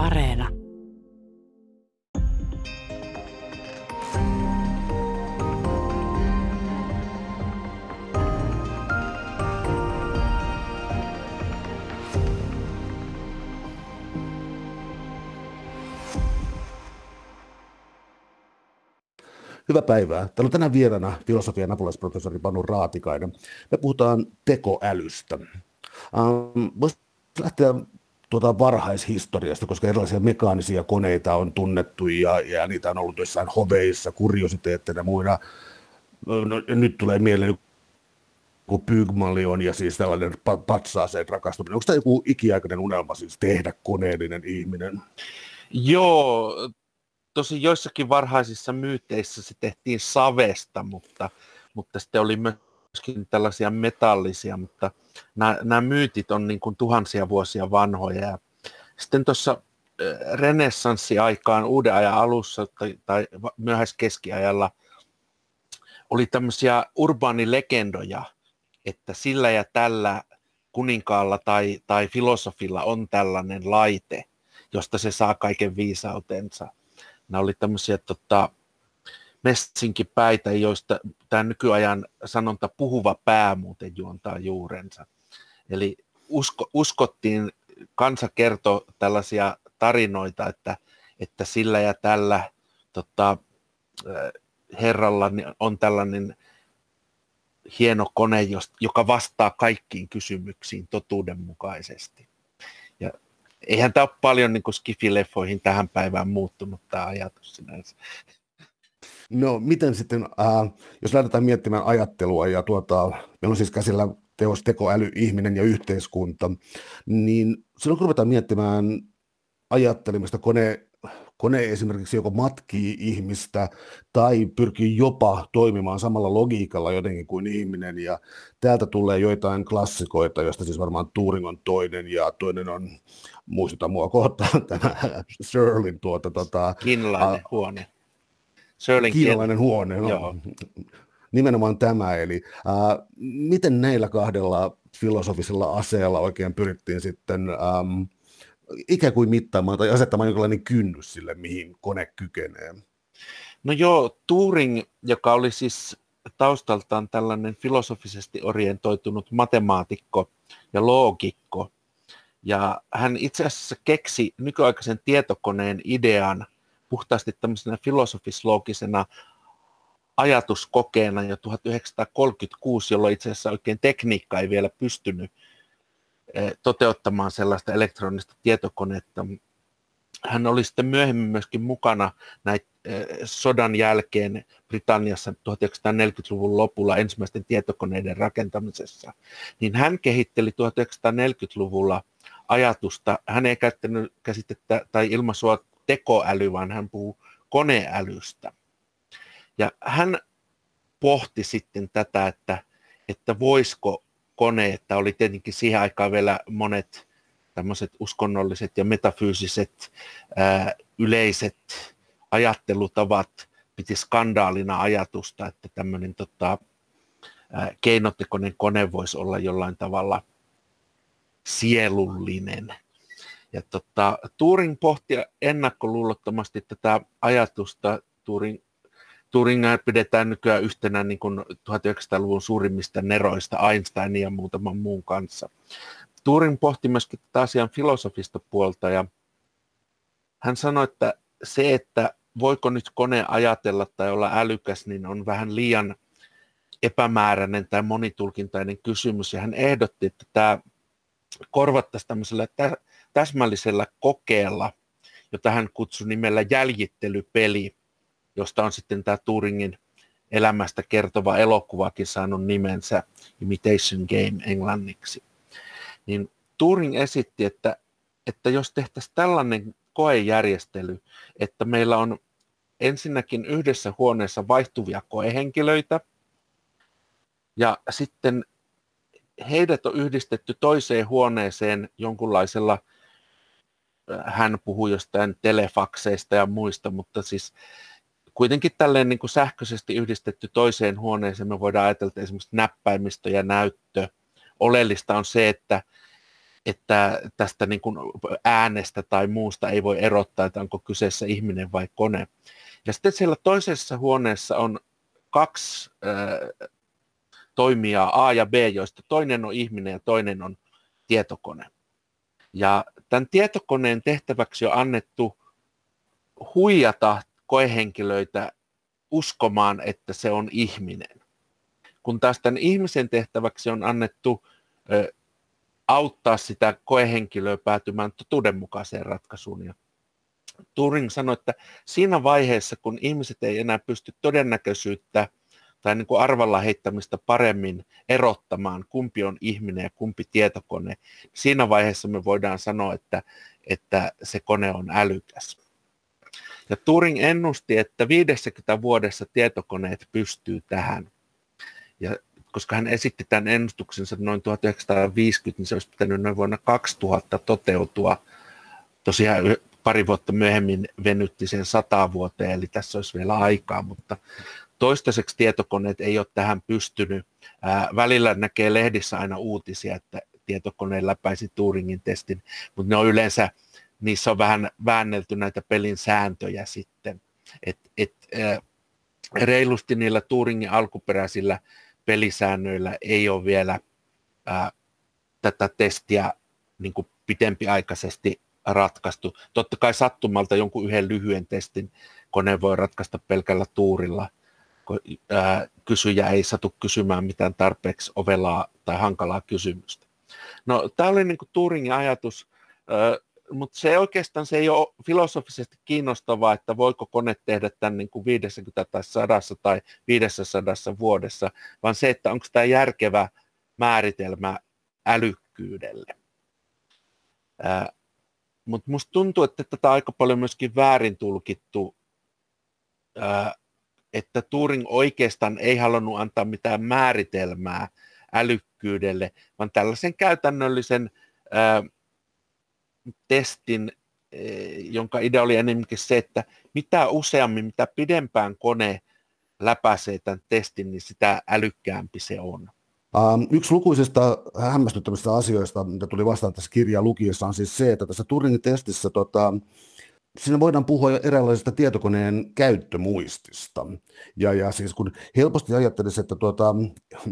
Areena. Hyvää päivää. Täällä on tänään vieraana filosofian apulaisprofessori Panu Raatikainen. Me puhutaan tekoälystä. Ähm, Voisi lähteä tuota varhaishistoriasta, koska erilaisia mekaanisia koneita on tunnettu ja, ja niitä on ollut jossain hoveissa, kuriositeetteina muina. No, nyt tulee mieleen kuin Pygmalion ja siis tällainen patsaaseen rakastuminen. Onko tämä joku ikiaikainen unelma siis tehdä koneellinen ihminen? Joo, tosi joissakin varhaisissa myyteissä se tehtiin savesta, mutta, mutta sitten oli myöskin tällaisia metallisia, mutta nämä, nämä myytit on niin kuin tuhansia vuosia vanhoja. Ja sitten tuossa renessanssiaikaan uuden ajan alussa tai, tai myöhäiskeskiajalla oli tämmöisiä urbaanilegendoja, että sillä ja tällä kuninkaalla tai, tai filosofilla on tällainen laite, josta se saa kaiken viisautensa. Nämä oli tämmöisiä tota, messinkipäitä, joista tämä nykyajan sanonta puhuva pää muuten juontaa juurensa. Eli usko, uskottiin, kansa kertoi tällaisia tarinoita, että, että sillä ja tällä tota, herralla on tällainen hieno kone, joka vastaa kaikkiin kysymyksiin totuudenmukaisesti. Ja eihän tämä ole paljon niin skifileffoihin tähän päivään muuttunut tämä ajatus sinänsä. No miten sitten, äh, jos lähdetään miettimään ajattelua ja tuota, meillä on siis käsillä teos, tekoäly, ihminen ja yhteiskunta, niin silloin kun ruvetaan miettimään ajattelemista kone, kone esimerkiksi joko matkii ihmistä tai pyrkii jopa toimimaan samalla logiikalla jotenkin kuin ihminen. Ja täältä tulee joitain klassikoita, joista siis varmaan Turing on toinen ja toinen on, muistuta mua kohtaan, tämä Searlin tuota... Tota, Kiinalainen uh, huone. Searlin kiinalainen huone, no, Joo. nimenomaan tämä. Eli uh, miten näillä kahdella filosofisella aseella oikein pyrittiin sitten... Um, ikään kuin mittaamaan tai asettamaan jonkinlainen kynnys sille, mihin kone kykenee? No joo, Turing, joka oli siis taustaltaan tällainen filosofisesti orientoitunut matemaatikko ja loogikko, ja hän itse asiassa keksi nykyaikaisen tietokoneen idean puhtaasti tämmöisenä filosofis-loogisena ajatuskokeena jo 1936, jolloin itse asiassa oikein tekniikka ei vielä pystynyt Eh, toteuttamaan sellaista elektronista tietokonetta. Hän oli sitten myöhemmin myöskin mukana näitä eh, sodan jälkeen Britanniassa 1940-luvun lopulla ensimmäisten tietokoneiden rakentamisessa. Niin hän kehitteli 1940-luvulla ajatusta, hän ei käyttänyt käsitettä tai ilmaisua tekoäly, vaan hän puhuu koneälystä. Ja hän pohti sitten tätä, että, että voisiko että oli tietenkin siihen aikaan vielä monet tämmöiset uskonnolliset ja metafyysiset ää, yleiset ajattelutavat piti skandaalina ajatusta, että tämmöinen tota, keinotekoinen kone voisi olla jollain tavalla sielullinen. Ja tota, Turing pohti ennakkoluulottomasti tätä ajatusta. Turing Turingia pidetään nykyään yhtenä niin kuin 1900-luvun suurimmista neroista Einsteinin ja muutaman muun kanssa. Turing pohti myöskin tätä asian filosofista puolta ja hän sanoi, että se, että voiko nyt kone ajatella tai olla älykäs, niin on vähän liian epämääräinen tai monitulkintainen kysymys. Ja hän ehdotti, että tämä korvattaisiin tämmöisellä täsmällisellä kokeella, jota hän kutsui nimellä jäljittelypeli, josta on sitten tämä Turingin elämästä kertova elokuvakin saanut nimensä Imitation Game englanniksi. Niin Turing esitti, että, että jos tehtäisiin tällainen koejärjestely, että meillä on ensinnäkin yhdessä huoneessa vaihtuvia koehenkilöitä, ja sitten heidät on yhdistetty toiseen huoneeseen jonkunlaisella, hän puhuu jostain telefakseista ja muista, mutta siis kuitenkin tälleen niin kuin sähköisesti yhdistetty toiseen huoneeseen me voidaan ajatella, että esimerkiksi näppäimistö ja näyttö. Oleellista on se, että että tästä niin kuin äänestä tai muusta ei voi erottaa, että onko kyseessä ihminen vai kone. Ja sitten siellä toisessa huoneessa on kaksi äh, toimijaa A ja B, joista toinen on ihminen ja toinen on tietokone. Ja tämän tietokoneen tehtäväksi on annettu huijata koehenkilöitä uskomaan, että se on ihminen. Kun taas tämän ihmisen tehtäväksi on annettu ö, auttaa sitä koehenkilöä päätymään totuudenmukaiseen ratkaisuun. Ja Turing sanoi, että siinä vaiheessa, kun ihmiset ei enää pysty todennäköisyyttä tai niin kuin arvalla heittämistä paremmin erottamaan, kumpi on ihminen ja kumpi tietokone, siinä vaiheessa me voidaan sanoa, että, että se kone on älykäs. Ja Turing ennusti, että 50 vuodessa tietokoneet pystyy tähän. Ja koska hän esitti tämän ennustuksensa noin 1950, niin se olisi pitänyt noin vuonna 2000 toteutua. Tosiaan pari vuotta myöhemmin venytti sen sata vuoteen, eli tässä olisi vielä aikaa, mutta toistaiseksi tietokoneet ei ole tähän pystynyt. Ää, välillä näkee lehdissä aina uutisia, että tietokone läpäisi Turingin testin, mutta ne on yleensä, niissä on vähän väännelty näitä pelin sääntöjä sitten. Et, et, ää, reilusti niillä Turingin alkuperäisillä pelisäännöillä ei ole vielä ää, tätä testiä niin kuin pitempiaikaisesti ratkaistu. Totta kai sattumalta jonkun yhden lyhyen testin kone voi ratkaista pelkällä tuurilla, ää, kysyjä ei satu kysymään mitään tarpeeksi ovelaa tai hankalaa kysymystä. No, tämä oli niin kuin Turingin ajatus, ää, mutta se oikeastaan se ei ole filosofisesti kiinnostavaa, että voiko kone tehdä tämän niin kuin 50 tai 100 tai 500 vuodessa, vaan se, että onko tämä järkevä määritelmä älykkyydelle. Mutta musta tuntuu, että tätä on aika paljon myöskin väärin tulkittu, ää, että Turing oikeastaan ei halunnut antaa mitään määritelmää älykkyydelle, vaan tällaisen käytännöllisen ää, testin, eh, jonka idea oli enemmänkin se, että mitä useammin, mitä pidempään kone läpäisee tämän testin, niin sitä älykkäämpi se on. Um, yksi lukuisista hämmästyttävistä asioista, mitä tuli vastaan tässä kirjaa lukiessa, on siis se, että tässä Turingin testissä tota, siinä voidaan puhua eräänlaisesta tietokoneen käyttömuistista. Ja, ja siis kun helposti ajattelisi, että tuota,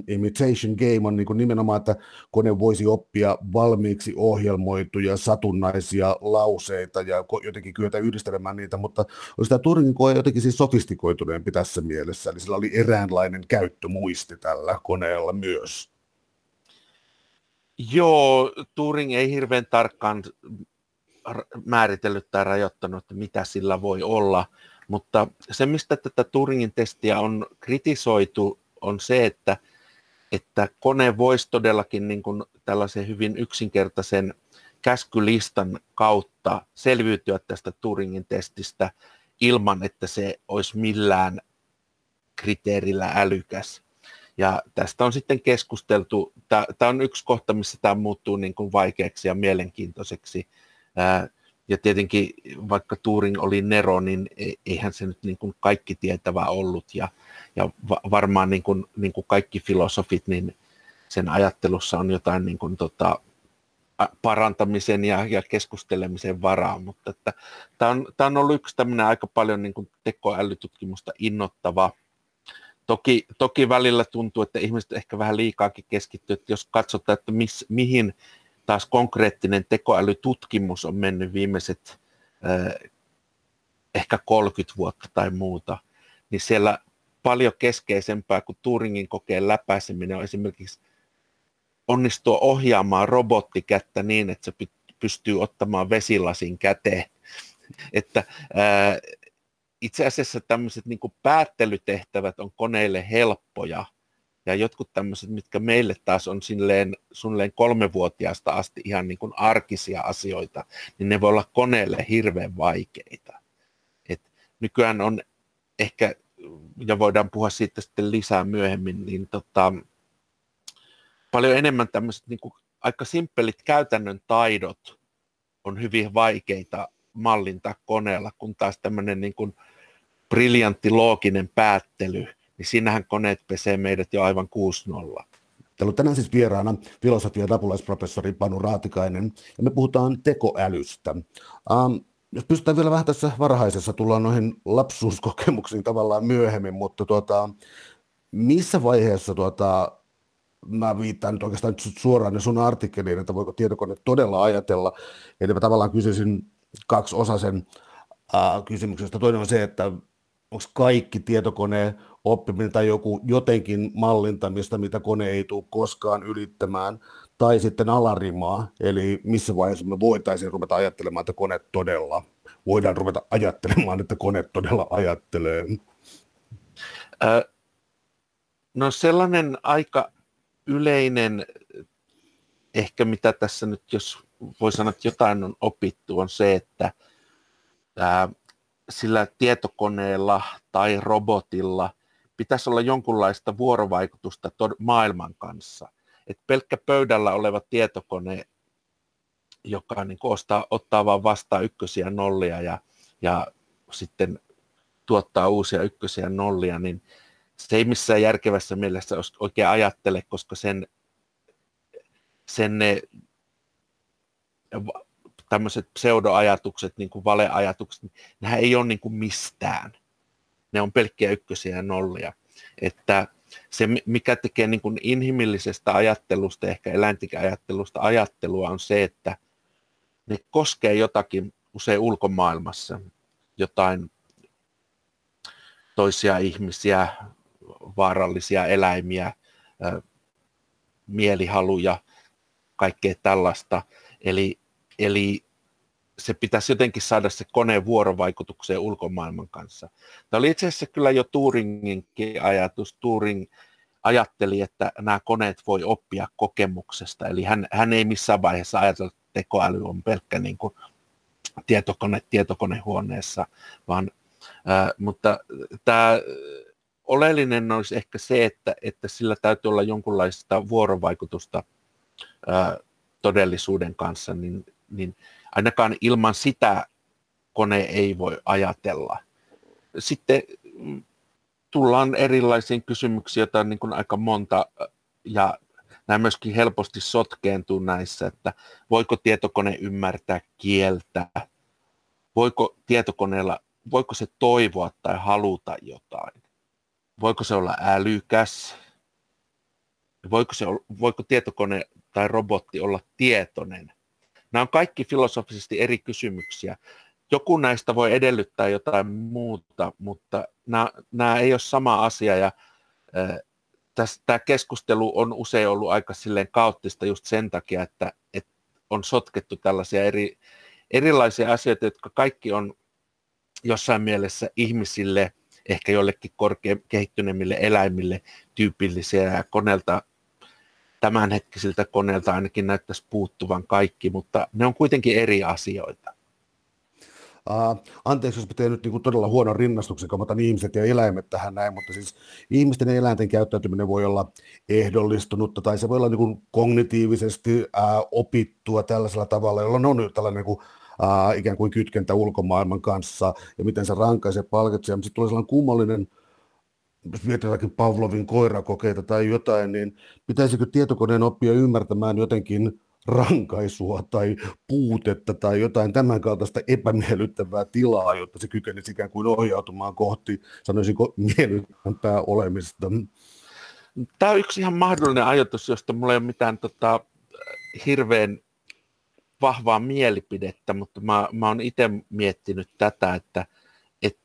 imitation game on niin kuin nimenomaan, että kone voisi oppia valmiiksi ohjelmoituja satunnaisia lauseita ja jotenkin kyetä yhdistelemään niitä, mutta olisi tämä Turingin koe jotenkin siis sofistikoituneempi tässä mielessä, eli sillä oli eräänlainen käyttömuisti tällä koneella myös. Joo, Turing ei hirveän tarkkaan määritellyt tai rajoittanut, että mitä sillä voi olla. Mutta se, mistä tätä Turingin testiä on kritisoitu, on se, että, että kone voisi todellakin niin kuin tällaisen hyvin yksinkertaisen käskylistan kautta selviytyä tästä Turingin testistä ilman, että se olisi millään kriteerillä älykäs. Ja tästä on sitten keskusteltu, tämä on yksi kohta, missä tämä muuttuu niin kuin vaikeaksi ja mielenkiintoiseksi ja tietenkin vaikka Turing oli Nero, niin e, eihän se nyt niin kuin kaikki tietävä ollut. Ja, ja varmaan niin kuin, niin kuin kaikki filosofit, niin sen ajattelussa on jotain niin kuin tota, parantamisen ja, ja keskustelemisen varaa, mutta että, tämä, on, tämä on ollut yksi tämmöinen aika paljon niin kuin tekoälytutkimusta innottava. Toki, toki välillä tuntuu, että ihmiset ehkä vähän liikaakin keskittyy, että jos katsotaan, että miss, mihin taas konkreettinen tekoälytutkimus on mennyt viimeiset eh, ehkä 30 vuotta tai muuta, niin siellä paljon keskeisempää kuin Turingin kokeen läpäiseminen on esimerkiksi onnistua ohjaamaan robottikättä niin, että se pystyy ottamaan vesilasin käteen. Että ää, itse asiassa tämmöiset niin päättelytehtävät on koneille helppoja – ja jotkut tämmöiset, mitkä meille taas on silleen, suunnilleen kolmevuotiaasta asti ihan niin kuin arkisia asioita, niin ne voi olla koneelle hirveän vaikeita. Et nykyään on ehkä, ja voidaan puhua siitä sitten lisää myöhemmin, niin tota, paljon enemmän tämmöiset niin kuin aika simppelit käytännön taidot on hyvin vaikeita mallintaa koneella, kun taas tämmöinen niin kuin briljantti looginen päättely – niin siinähän koneet pesee meidät jo aivan 6-0. Täällä on tänään siis vieraana filosofian apulaisprofessori Panu Raatikainen, ja me puhutaan tekoälystä. Ähm, jos pystytään vielä vähän tässä varhaisessa, tullaan noihin lapsuuskokemuksiin tavallaan myöhemmin, mutta tuota, missä vaiheessa tuota, mä viittaan nyt oikeastaan nyt suoraan sun artikkeliin, että voiko tietokone todella ajatella, eli mä tavallaan kysyisin kaksi osasen äh, kysymyksestä. Toinen on se, että onko kaikki tietokoneen oppiminen tai joku jotenkin mallintamista, mitä kone ei tule koskaan ylittämään, tai sitten alarimaa, eli missä vaiheessa me voitaisiin ruveta ajattelemaan, että kone todella, voidaan ruveta ajattelemaan, että kone todella ajattelee. no sellainen aika yleinen, ehkä mitä tässä nyt, jos voi sanoa, että jotain on opittu, on se, että sillä tietokoneella tai robotilla pitäisi olla jonkunlaista vuorovaikutusta maailman kanssa. Et pelkkä pöydällä oleva tietokone, joka niin ostaa, ottaa vain vastaan ykkösiä nollia ja, ja sitten tuottaa uusia ykkösiä nollia, niin se ei missään järkevässä mielessä oikein ajattele, koska sen, sen ne tämmöiset pseudoajatukset, niin kuin valeajatukset, niin nehän ei ole niin kuin mistään. Ne on pelkkiä ykkösiä ja nollia. Että se, mikä tekee niin kuin inhimillisestä ajattelusta, ehkä eläintikin ajattelusta ajattelua, on se, että ne koskee jotakin usein ulkomaailmassa, jotain toisia ihmisiä, vaarallisia eläimiä, mielihaluja, kaikkea tällaista. Eli, eli se pitäisi jotenkin saada se koneen vuorovaikutukseen ulkomaailman kanssa. Tämä oli itse asiassa kyllä jo Turinginkin ajatus. Turing ajatteli, että nämä koneet voi oppia kokemuksesta, eli hän, hän ei missään vaiheessa ajatella, että tekoäly on pelkkä niin kuin tietokone tietokonehuoneessa, vaan, ää, mutta tämä oleellinen olisi ehkä se, että, että sillä täytyy olla jonkunlaista vuorovaikutusta ää, todellisuuden kanssa, niin, niin ainakaan ilman sitä kone ei voi ajatella. Sitten mm, tullaan erilaisiin kysymyksiin, joita on niin kuin aika monta, ja nämä myöskin helposti sotkeentuu näissä, että voiko tietokone ymmärtää kieltä, voiko tietokoneella, voiko se toivoa tai haluta jotain, voiko se olla älykäs, voiko, se, voiko tietokone tai robotti olla tietoinen. Nämä on kaikki filosofisesti eri kysymyksiä. Joku näistä voi edellyttää jotain muuta, mutta nämä, nämä ei ole sama asia ja tämä keskustelu on usein ollut aika silleen kaoottista just sen takia, että, että on sotkettu tällaisia eri, erilaisia asioita, jotka kaikki on jossain mielessä ihmisille, ehkä jollekin korkein kehittyneemmille eläimille tyypillisiä ja koneelta tämänhetkisiltä koneilta ainakin näyttäisi puuttuvan kaikki, mutta ne on kuitenkin eri asioita. Uh, anteeksi, jos teen nyt niin kuin todella huonon rinnastuksen, kun otan ihmiset ja eläimet tähän näin, mutta siis ihmisten ja eläinten käyttäytyminen voi olla ehdollistunutta tai se voi olla niin kuin kognitiivisesti uh, opittua tällaisella tavalla, jolloin on tällainen niin kuin, uh, ikään kuin kytkentä ulkomaailman kanssa ja miten se rankaisee palkitsee. Sitten tulee sellainen kummallinen jos mietitäänkin Pavlovin koirakokeita tai jotain, niin pitäisikö tietokoneen oppia ymmärtämään jotenkin rankaisua tai puutetta tai jotain tämän kaltaista epämiellyttävää tilaa, jotta se kykenisi ikään kuin ohjautumaan kohti, sanoisinko, miellyttävämpää olemista. Tämä on yksi ihan mahdollinen ajatus, josta mulla ei ole mitään tota, hirveän vahvaa mielipidettä, mutta mä, mä oon itse miettinyt tätä, että et,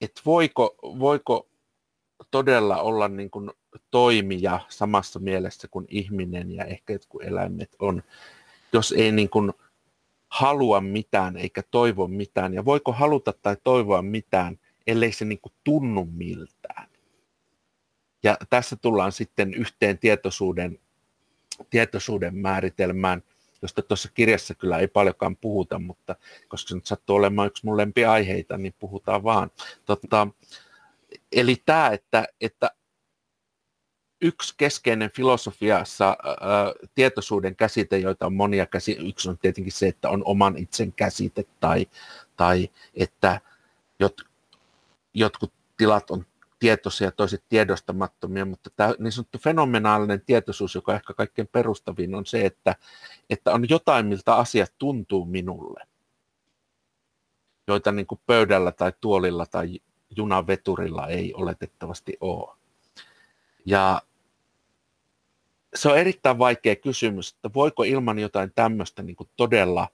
et voiko, voiko todella olla niin kuin toimija samassa mielessä kuin ihminen ja ehkä jotkut eläimet on, jos ei niin kuin halua mitään eikä toivo mitään. Ja voiko haluta tai toivoa mitään, ellei se niin kuin tunnu miltään. Ja tässä tullaan sitten yhteen tietoisuuden, tietoisuuden määritelmään, josta tuossa kirjassa kyllä ei paljonkaan puhuta, mutta koska se nyt sattuu olemaan yksi mun lempiaiheita, niin puhutaan vaan. Totta, eli tämä, että, että yksi keskeinen filosofiassa ää, tietoisuuden käsite, joita on monia käsi, yksi on tietenkin se, että on oman itsen käsite tai, tai että jot, jotkut tilat on tietoisia, toiset tiedostamattomia, mutta tämä niin sanottu fenomenaalinen tietoisuus, joka ehkä kaikkein perustavin, on se, että, että on jotain, miltä asiat tuntuu minulle, joita niin kuin pöydällä tai tuolilla tai junaveturilla ei oletettavasti ole. Ja se on erittäin vaikea kysymys, että voiko ilman jotain tämmöistä niin todella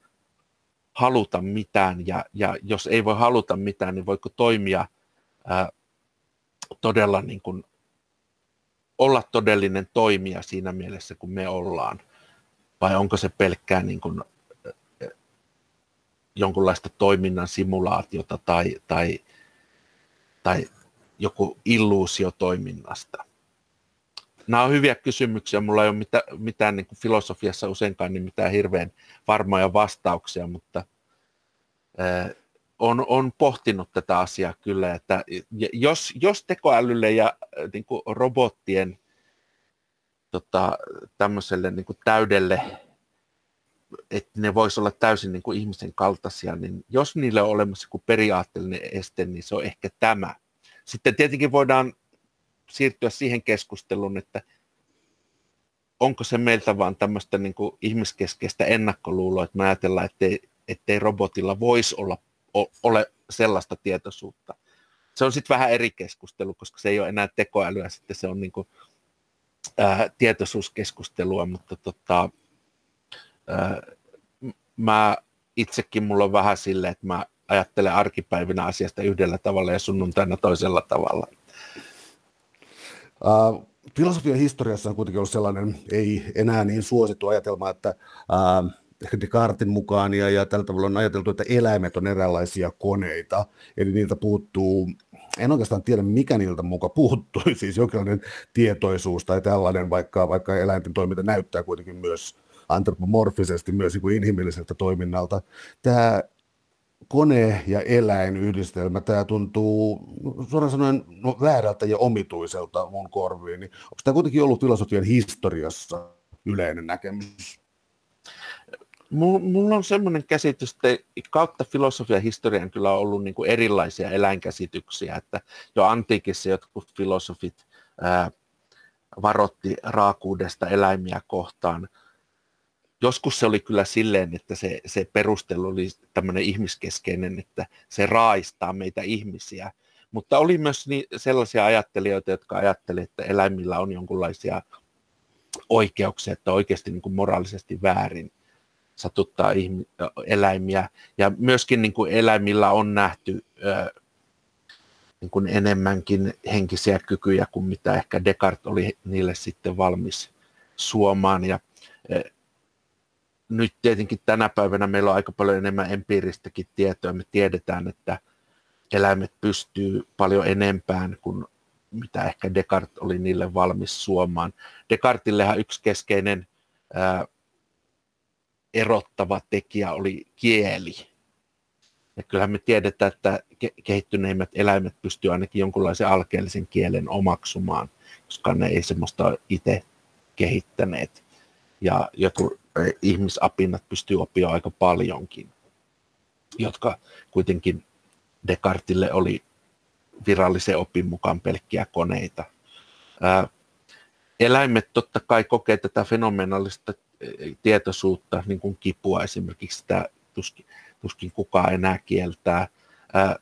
haluta mitään, ja, ja jos ei voi haluta mitään, niin voiko toimia ää, todella niin kuin olla todellinen toimija siinä mielessä, kun me ollaan, vai onko se pelkkää niin kuin, jonkunlaista toiminnan simulaatiota tai, tai, tai joku illuusio toiminnasta? Nämä on hyviä kysymyksiä. Mulla ei ole mitään, mitään niin kuin filosofiassa useinkaan niin mitään hirveän varmoja vastauksia, mutta on, on pohtinut tätä asiaa kyllä, että jos, jos tekoälylle ja niin kuin robottien tota, tämmöiselle niin kuin täydelle, että ne voisi olla täysin niin kuin ihmisen kaltaisia, niin jos niille on olemassa joku periaatteellinen este, niin se on ehkä tämä. Sitten tietenkin voidaan siirtyä siihen keskusteluun, että onko se meiltä vaan tämmöistä niin kuin ihmiskeskeistä ennakkoluuloa, että me ajatellaan, ettei, ettei robotilla voisi olla ole sellaista tietoisuutta. Se on sitten vähän eri keskustelu, koska se ei ole enää tekoälyä, sitten se on niin kuin, ää, tietoisuuskeskustelua, mutta tota, mä itsekin mulla on vähän silleen, että mä ajattelen arkipäivinä asiasta yhdellä tavalla ja sunnuntaina toisella tavalla. Filosofian historiassa on kuitenkin ollut sellainen ei enää niin suosittu ajatelma, että ehkä Descartin mukaan, ja, ja tällä tavalla on ajateltu, että eläimet on eräänlaisia koneita, eli niiltä puuttuu, en oikeastaan tiedä mikä niiltä mukaan puuttui, siis jonkinlainen tietoisuus tai tällainen, vaikka, vaikka eläinten toiminta näyttää kuitenkin myös antropomorfisesti myös niin inhimilliseltä toiminnalta. Tämä kone- ja eläinyhdistelmä, tämä tuntuu suoraan sanoen no, väärältä ja omituiselta mun korviin. Onko tämä kuitenkin ollut filosofian historiassa yleinen näkemys? Mulla on semmoinen käsitys, että kautta filosofian historian kyllä on ollut niin kuin erilaisia eläinkäsityksiä, että jo antiikissa jotkut filosofit ää, varotti raakuudesta eläimiä kohtaan. Joskus se oli kyllä silleen, että se, se perustelu oli tämmöinen ihmiskeskeinen, että se raaistaa meitä ihmisiä. Mutta oli myös niin, sellaisia ajattelijoita, jotka ajattelivat, että eläimillä on jonkinlaisia oikeuksia, että oikeasti niin kuin moraalisesti väärin satuttaa ihmi- eläimiä. Ja myöskin niin kuin eläimillä on nähty ö, niin kuin enemmänkin henkisiä kykyjä kuin mitä ehkä Descartes oli niille sitten valmis suomaan. Ja ö, nyt tietenkin tänä päivänä meillä on aika paljon enemmän empiiristäkin tietoa. Me tiedetään, että eläimet pystyy paljon enempään kuin mitä ehkä Descartes oli niille valmis suomaan. Descartillehan yksi keskeinen ää, erottava tekijä oli kieli. Ja kyllähän me tiedetään, että kehittyneimmät eläimet pystyvät ainakin jonkunlaisen alkeellisen kielen omaksumaan, koska ne ei semmoista itse kehittäneet. Ja jotkut ihmisapinat pystyy oppimaan aika paljonkin, jotka kuitenkin Descartille oli virallisen opin mukaan pelkkiä koneita. Ää, eläimet totta kai kokee tätä fenomenaalista tietoisuutta, niin kuin kipua esimerkiksi, sitä tuskin, tuskin kukaan enää kieltää. Ää,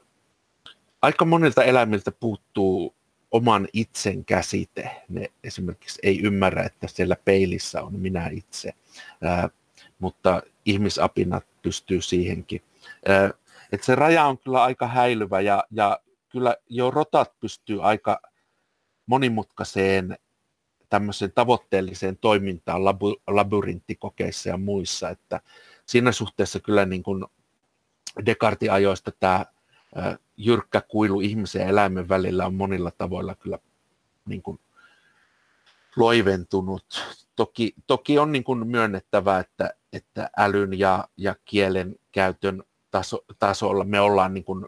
aika monilta eläimiltä puuttuu oman itsen käsite. Ne esimerkiksi ei ymmärrä, että siellä peilissä on minä itse, ää, mutta ihmisapinat pystyy siihenkin. Ää, et se raja on kyllä aika häilyvä ja, ja kyllä jo rotat pystyy aika monimutkaiseen tämmöiseen tavoitteelliseen toimintaan labu, labyrintikokeissa ja muissa, että siinä suhteessa kyllä niin kuin Descartin ajoista tämä jyrkkä kuilu ihmisen ja eläimen välillä on monilla tavoilla kyllä niin kuin loiventunut. Toki, toki on niin kuin myönnettävä, että, että älyn ja, ja kielen käytön taso, tasolla me ollaan niin kuin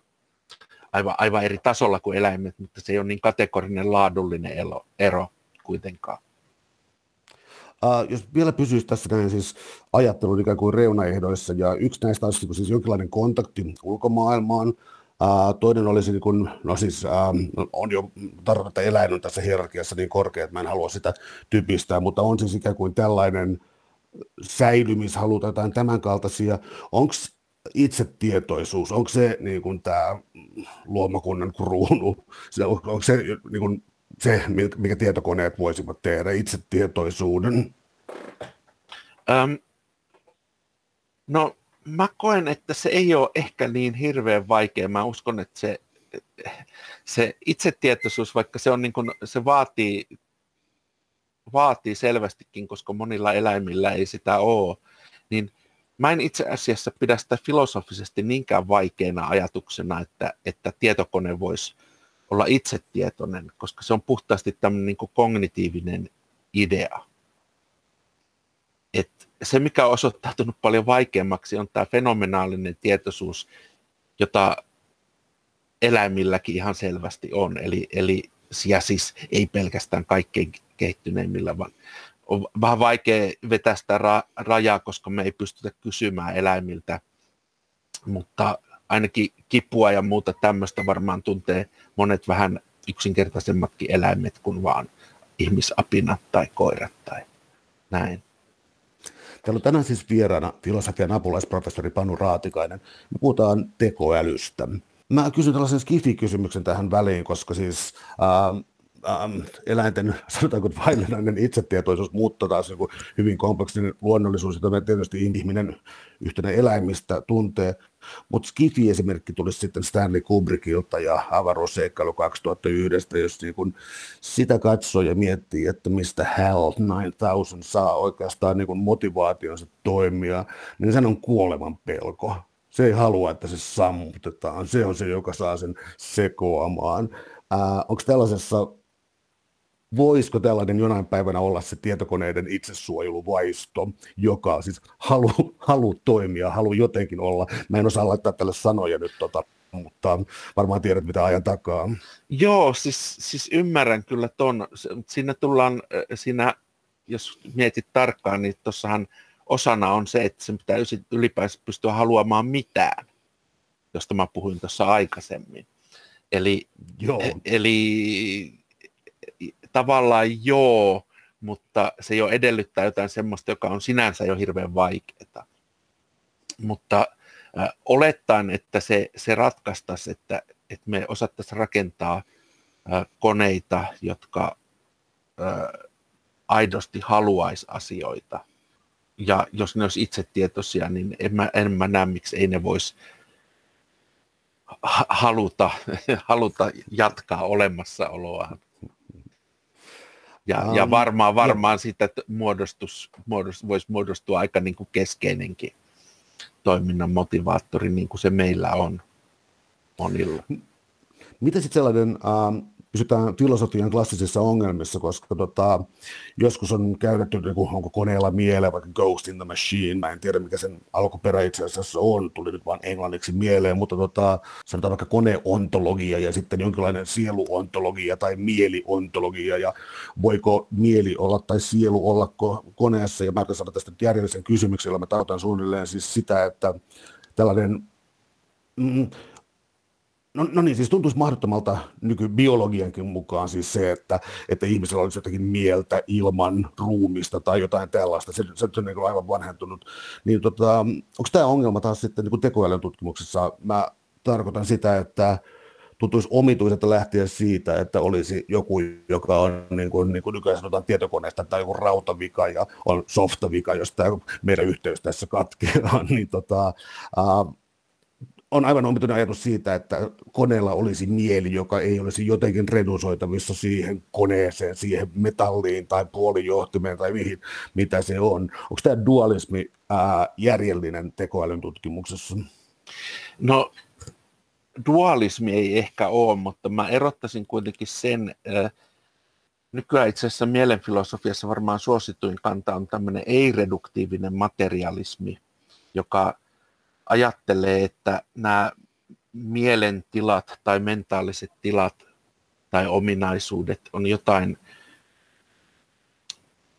aivan, aivan eri tasolla kuin eläimet, mutta se ei ole niin kategorinen laadullinen ero, ero kuitenkaan. Uh, jos vielä pysyisi tässä näin siis ajattelun ikään kuin reunaehdoissa, ja yksi näistä olisi siis jonkinlainen kontakti ulkomaailmaan, Uh, toinen olisi, niin kun, no siis uh, on jo tarkoittaa, että eläin on tässä hierarkiassa niin korkea, että mä en halua sitä typistää, mutta on siis ikään kuin tällainen säilymishalu tai jotain tämän kaltaisia. Onko itsetietoisuus, onko se niin kuin tämä luomakunnan kruunu, onko se niin kuin se, mikä tietokoneet voisivat tehdä, itsetietoisuuden? Um, no mä koen, että se ei ole ehkä niin hirveän vaikea. Mä uskon, että se, se itsetietoisuus, vaikka se, on niin kuin, se vaatii, vaatii selvästikin, koska monilla eläimillä ei sitä ole, niin mä en itse asiassa pidä sitä filosofisesti niinkään vaikeana ajatuksena, että, että tietokone voisi olla itsetietoinen, koska se on puhtaasti tämmöinen niin kognitiivinen idea. Et se, mikä on osoittautunut paljon vaikeammaksi, on tämä fenomenaalinen tietoisuus, jota eläimilläkin ihan selvästi on. Eli, eli ja siis ei pelkästään kaikkein kehittyneimmillä, vaan on vähän vaikea vetää sitä ra- rajaa, koska me ei pystytä kysymään eläimiltä, mutta ainakin kipua ja muuta tämmöistä varmaan tuntee monet vähän yksinkertaisemmatkin eläimet kuin vaan ihmisapinat tai koirat tai näin. Täällä on tänään siis vieraana filosofian apulaisprofessori Panu Raatikainen. Me puhutaan tekoälystä. Mä kysyn tällaisen skifi-kysymyksen tähän väliin, koska siis äh, ähm, eläinten, sanotaanko vaillinainen itsetietoisuus, mutta taas joku hyvin kompleksinen luonnollisuus, jota me tietysti ihminen yhtenä eläimistä tuntee. Mutta Skifi-esimerkki tuli sitten Stanley Kubrickilta ja avaruusseikkailu 2001, jos niin kun sitä katsoo ja miettii, että mistä Hell 9000 saa oikeastaan niin motivaationsa toimia, niin sen on kuoleman pelko. Se ei halua, että se sammutetaan. Se on se, joka saa sen sekoamaan. Onko tällaisessa voisiko tällainen jonain päivänä olla se tietokoneiden itsesuojeluvaisto, joka siis halu, halu toimia, halu jotenkin olla. Mä en osaa laittaa tälle sanoja nyt, tota, mutta varmaan tiedät, mitä ajan takaa. Joo, siis, siis ymmärrän kyllä ton. Siinä tullaan, siinä, jos mietit tarkkaan, niin tuossahan osana on se, että sen pitää ylipäänsä pystyä haluamaan mitään, josta mä puhuin tuossa aikaisemmin. Eli, Joo. E, eli tavallaan joo, mutta se jo edellyttää jotain semmoista, joka on sinänsä jo hirveän vaikeaa. Mutta äh, olettaen, että se, se ratkaistaisi, että, että me osattaisiin rakentaa äh, koneita, jotka äh, aidosti haluaisi asioita. Ja jos ne olisi itsetietoisia, niin en mä, en mä näe, miksi ei ne voisi haluta, haluta jatkaa olemassaoloaan. Ja, um, ja varmaan, varmaan ja. siitä muodostus, muodostus, voisi muodostua aika niin kuin keskeinenkin toiminnan motivaattori, niin kuin se meillä on monilla. Mitä sitten sellainen, ähm, pysytään filosofian klassisissa ongelmissa, koska tota, joskus on käytetty, niin kuin, onko koneella mieleen, vaikka Ghost in the Machine, mä en tiedä mikä sen alkuperä itse asiassa on, tuli nyt vaan englanniksi mieleen, mutta tota, sanotaan vaikka koneontologia ja sitten jonkinlainen sieluontologia tai mieliontologia, ja voiko mieli olla tai sielu olla koneessa, ja mä saada tästä järjellisen kysymyksen, jolla mä tarkoitan suunnilleen siis sitä, että tällainen mm, No, no niin, siis tuntuisi mahdottomalta nykybiologiankin mukaan siis se, että, että ihmisellä olisi jotakin mieltä ilman ruumista tai jotain tällaista. Se, se, on niin aivan vanhentunut. Niin tota, onko tämä ongelma taas sitten niin tekoälyn tutkimuksessa? Mä tarkoitan sitä, että tuntuisi omituiselta lähteä siitä, että olisi joku, joka on niin kuin, niin kuin nykyään sanotaan tietokoneesta, tai joku rautavika ja on softavika, jos tämä meidän yhteys tässä katkeaa, niin tota, uh, on aivan omituinen ajatus siitä, että koneella olisi mieli, joka ei olisi jotenkin redusoitavissa siihen koneeseen, siihen metalliin tai puolijohtimeen tai mihin, mitä se on. Onko tämä dualismi ää, järjellinen tekoälyn tutkimuksessa? No dualismi ei ehkä ole, mutta mä erottaisin kuitenkin sen, äh, nykyään itse asiassa mielenfilosofiassa varmaan suosituin kanta on tämmöinen ei-reduktiivinen materialismi, joka – ajattelee, että nämä mielentilat tai mentaaliset tilat tai ominaisuudet on jotain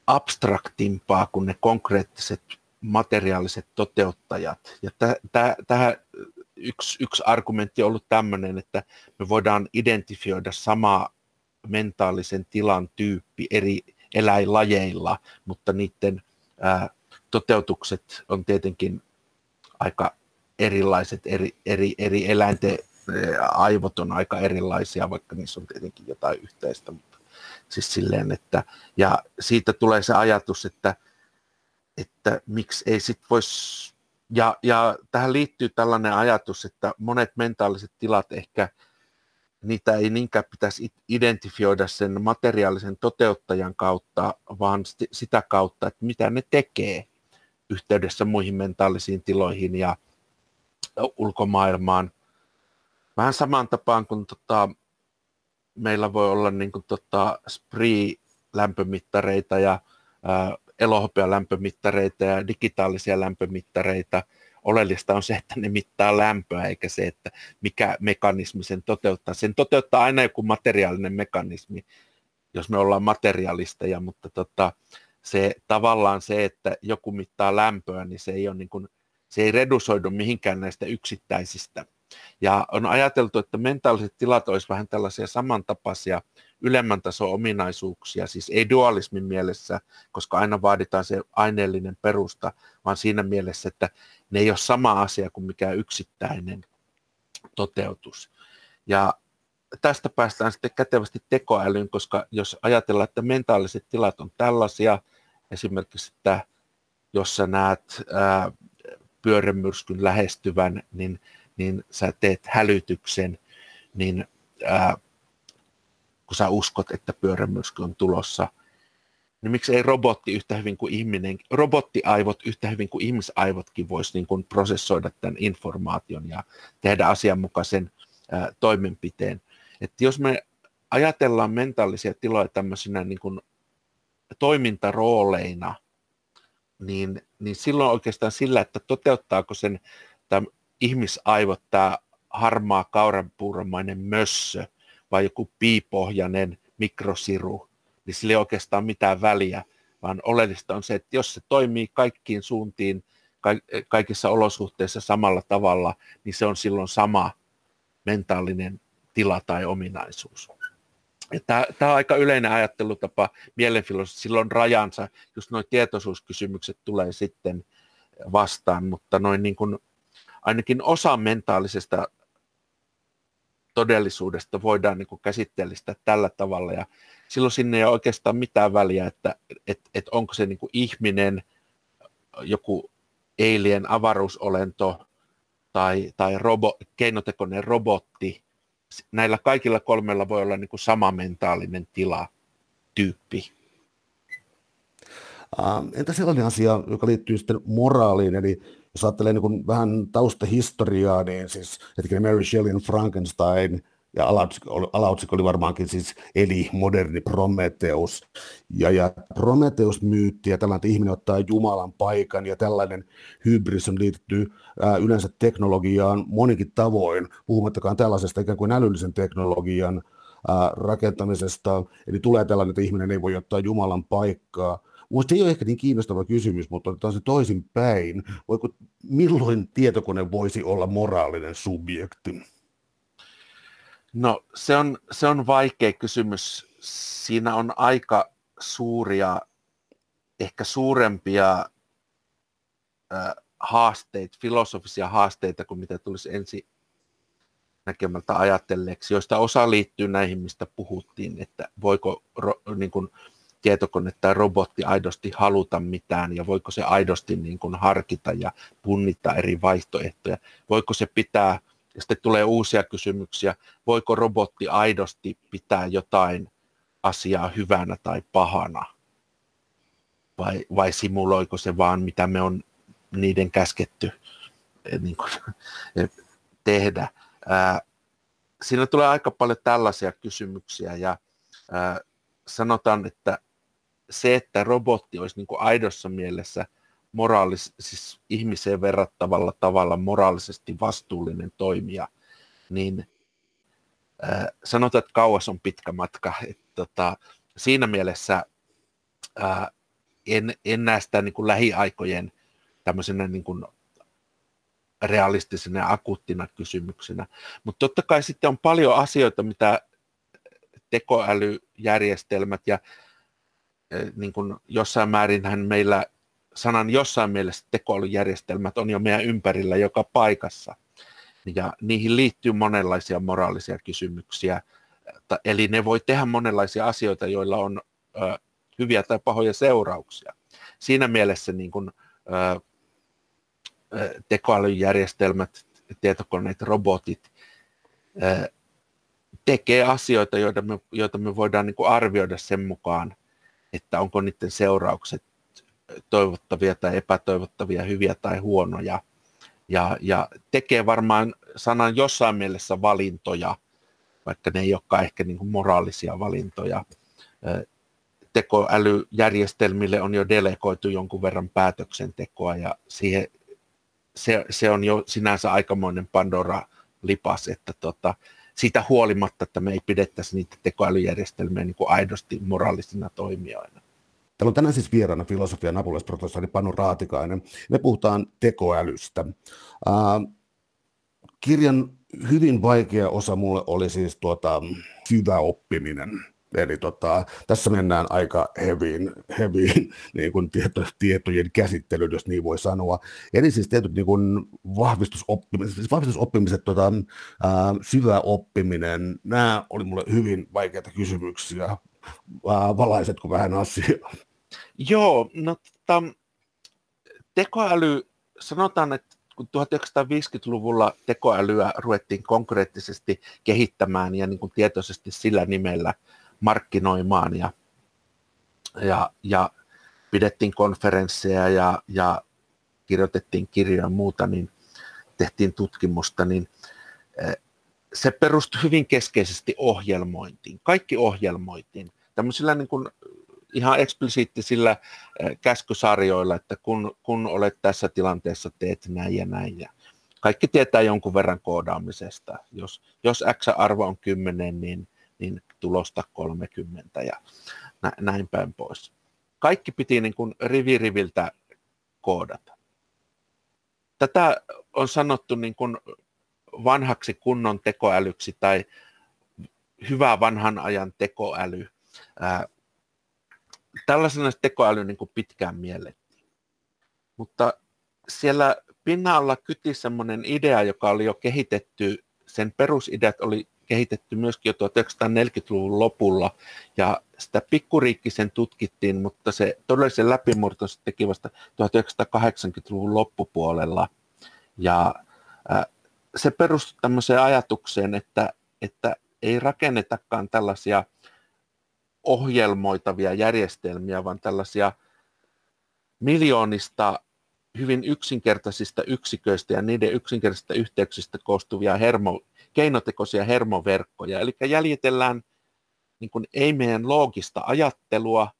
abstraktimpaa kuin ne konkreettiset materiaaliset toteuttajat. Ja tähän yksi, yksi argumentti on ollut tämmöinen, että me voidaan identifioida sama mentaalisen tilan tyyppi eri eläinlajeilla, mutta niiden ää, toteutukset on tietenkin aika erilaiset, eri, eri, eri eläinten aivot on aika erilaisia, vaikka niissä on tietenkin jotain yhteistä. Mutta siis silleen, että, ja siitä tulee se ajatus, että, että miksi ei sit voisi, ja, ja tähän liittyy tällainen ajatus, että monet mentaaliset tilat ehkä, niitä ei niinkään pitäisi identifioida sen materiaalisen toteuttajan kautta, vaan sitä kautta, että mitä ne tekee yhteydessä muihin mentaalisiin tiloihin ja ulkomaailmaan. Vähän samaan tapaan kuin tota, meillä voi olla niin kuin, tota, spree-lämpömittareita ja ää, elohopealämpömittareita ja digitaalisia lämpömittareita. Oleellista on se, että ne mittaa lämpöä, eikä se, että mikä mekanismi sen toteuttaa. Sen toteuttaa aina joku materiaalinen mekanismi, jos me ollaan materialisteja, mutta tota, se tavallaan se, että joku mittaa lämpöä, niin se ei, ole niin kuin, se ei redusoidu mihinkään näistä yksittäisistä. Ja on ajateltu, että mentaaliset tilat olisivat vähän tällaisia samantapaisia ylemmän tason ominaisuuksia, siis ei dualismin mielessä, koska aina vaaditaan se aineellinen perusta, vaan siinä mielessä, että ne ei ole sama asia kuin mikä yksittäinen toteutus. Ja tästä päästään sitten kätevästi tekoälyyn, koska jos ajatellaan, että mentaaliset tilat on tällaisia, esimerkiksi, että jos sä näet ää, pyörämyrskyn lähestyvän, niin, niin sä teet hälytyksen, niin ää, kun sä uskot, että pyörämyrsky on tulossa, niin miksi ei robotti yhtä hyvin kuin ihminen, robottiaivot yhtä hyvin kuin ihmisaivotkin voisi niin kuin prosessoida tämän informaation ja tehdä asianmukaisen ää, toimenpiteen. Että jos me ajatellaan mentaalisia tiloja tämmöisinä niin kuin toimintarooleina, niin, niin silloin oikeastaan sillä, että toteuttaako sen tämä ihmisaivot, tämä harmaa kauranpuuromainen mössö vai joku piipohjainen mikrosiru, niin sillä ei oikeastaan mitään väliä, vaan oleellista on se, että jos se toimii kaikkiin suuntiin, kaikissa olosuhteissa samalla tavalla, niin se on silloin sama mentaalinen tila tai ominaisuus. Tämä, tämä on aika yleinen ajattelutapa mielenfilosofia, silloin rajansa, just noin tietoisuuskysymykset tulee sitten vastaan, mutta noin niin kuin, ainakin osa mentaalisesta todellisuudesta voidaan niin kuin käsitteellistä tällä tavalla. Ja silloin sinne ei ole oikeastaan mitään väliä, että et, et onko se niin kuin ihminen, joku alien avaruusolento tai, tai robo, keinotekoinen robotti, näillä kaikilla kolmella voi olla niin kuin sama mentaalinen tila, tyyppi. Entä sellainen asia, joka liittyy sitten moraaliin, eli jos ajattelee niin vähän taustahistoriaa, niin siis hetkinen Mary Shelleyn Frankenstein ja alaotsikko oli varmaankin siis eli moderni Prometheus. Ja, ja Prometheus-myytti ja tällainen, että ihminen ottaa Jumalan paikan ja tällainen hybris on liittyy ää, yleensä teknologiaan monikin tavoin, puhumattakaan tällaisesta ikään kuin älyllisen teknologian ää, rakentamisesta. Eli tulee tällainen, että ihminen ei voi ottaa Jumalan paikkaa. Minusta ei ole ehkä niin kiinnostava kysymys, mutta otetaan se toisin päin. Voiko, milloin tietokone voisi olla moraalinen subjekti? No se on, se on vaikea kysymys. Siinä on aika suuria, ehkä suurempia äh, haasteita, filosofisia haasteita kuin mitä tulisi ensi näkemältä ajatelleeksi, joista osa liittyy näihin, mistä puhuttiin, että voiko ro, niin kuin, tietokone tai robotti aidosti haluta mitään ja voiko se aidosti niin kuin harkita ja punnita eri vaihtoehtoja. Voiko se pitää, ja sitten tulee uusia kysymyksiä, voiko robotti aidosti pitää jotain asiaa hyvänä tai pahana vai, vai simuloiko se vaan mitä me on niiden käsketty eh, niin kuin, eh, tehdä. Ää, siinä tulee aika paljon tällaisia kysymyksiä ja ää, sanotaan, että se, että robotti olisi niin kuin aidossa mielessä moraalis, siis ihmiseen verrattavalla tavalla moraalisesti vastuullinen toimija, niin äh, sanotaan, että kauas on pitkä matka. Että, tota, siinä mielessä äh, en, en näe sitä niin kuin lähiaikojen tämmöisenä niin kuin realistisena ja akuuttina kysymyksenä. Mutta totta kai sitten on paljon asioita, mitä tekoälyjärjestelmät ja niin kuin jossain määrinhän meillä sanan jossain mielessä tekoälyjärjestelmät on jo meidän ympärillä joka paikassa. Ja niihin liittyy monenlaisia moraalisia kysymyksiä. Eli ne voi tehdä monenlaisia asioita, joilla on ö, hyviä tai pahoja seurauksia. Siinä mielessä niin kuin, ö, tekoälyjärjestelmät, tietokoneet, robotit ö, tekee asioita, joita me, joita me voidaan niin arvioida sen mukaan, että onko niiden seuraukset toivottavia tai epätoivottavia, hyviä tai huonoja. Ja, ja tekee varmaan sanan jossain mielessä valintoja, vaikka ne ei olekaan ehkä niin kuin moraalisia valintoja. Tekoälyjärjestelmille on jo delegoitu jonkun verran päätöksentekoa ja siihen, se, se on jo sinänsä aikamoinen Pandora-lipas, että tota, siitä huolimatta, että me ei pidettäisi niitä tekoälyjärjestelmiä niin kuin aidosti moraalisina toimijoina. Täällä on tänään siis vieraana filosofian apulaisprofessori Panu Raatikainen. Me puhutaan tekoälystä. Kirjan hyvin vaikea osa mulle oli siis tuota, syvä oppiminen. Eli tota, tässä mennään aika heviin, heviin niin kuin tieto, tietojen käsittelyyn, jos niin voi sanoa. Eli siis tietyt niin kuin vahvistusoppimiset, siis vahvistusoppimiset tota, ää, syvä oppiminen, nämä oli mulle hyvin vaikeita kysymyksiä. Ää, valaisetko vähän asiaa? Joo, no tota, tekoäly, sanotaan, että kun 1950-luvulla tekoälyä ruvettiin konkreettisesti kehittämään ja niin kuin tietoisesti sillä nimellä markkinoimaan ja, ja, ja pidettiin konferensseja ja, ja kirjoitettiin kirjoja ja muuta, niin tehtiin tutkimusta, niin eh, se perustui hyvin keskeisesti ohjelmointiin. Kaikki ohjelmoitiin tämmöisillä niin kuin ihan eksplisiittisillä eh, käskysarjoilla, että kun, kun olet tässä tilanteessa, teet näin ja näin. Ja kaikki tietää jonkun verran koodaamisesta. Jos, jos X-arvo on 10, niin, niin tulosta 30 ja nä, näin päin pois. Kaikki piti niin kuin rivi riviltä koodata. Tätä on sanottu niin kuin vanhaksi kunnon tekoälyksi tai hyvä vanhan ajan tekoäly tällaisena tekoäly niin kuin pitkään miellettiin. Mutta siellä pinnalla kyti semmoinen idea, joka oli jo kehitetty, sen perusideat oli kehitetty myöskin jo 1940-luvun lopulla, ja sitä pikkuriikkisen tutkittiin, mutta se todellisen läpimurto se teki vasta 1980-luvun loppupuolella. Ja se perustui tämmöiseen ajatukseen, että, että ei rakennetakaan tällaisia – ohjelmoitavia järjestelmiä, vaan tällaisia miljoonista hyvin yksinkertaisista yksiköistä ja niiden yksinkertaisista yhteyksistä koostuvia hermo, keinotekoisia hermoverkkoja. Eli jäljitellään niin kuin ei meidän loogista ajattelua,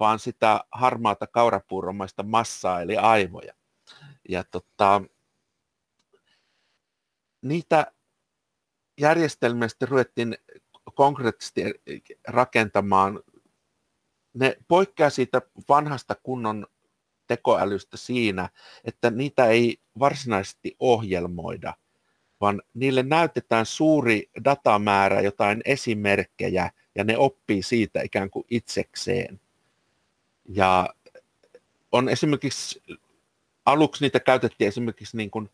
vaan sitä harmaata kaurapuuromaista massaa, eli aivoja. Ja tota, niitä järjestelmiä sitten ruvettiin konkreettisesti rakentamaan, ne poikkeaa siitä vanhasta kunnon tekoälystä siinä, että niitä ei varsinaisesti ohjelmoida, vaan niille näytetään suuri datamäärä, jotain esimerkkejä, ja ne oppii siitä ikään kuin itsekseen. Ja on esimerkiksi, aluksi niitä käytettiin esimerkiksi niin kuin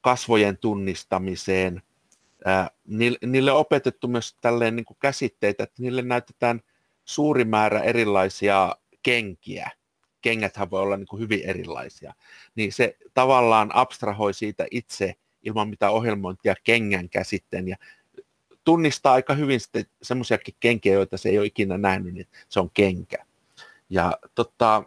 kasvojen tunnistamiseen – niille on opetettu myös tälleen niin kuin käsitteitä, että niille näytetään suuri määrä erilaisia kenkiä. Kengäthän voi olla niin kuin hyvin erilaisia. Niin se tavallaan abstrahoi siitä itse ilman mitään ohjelmointia kengän käsitteen ja tunnistaa aika hyvin sitten semmoisiakin kenkiä, joita se ei ole ikinä nähnyt, niin se on kenkä. Ja tota,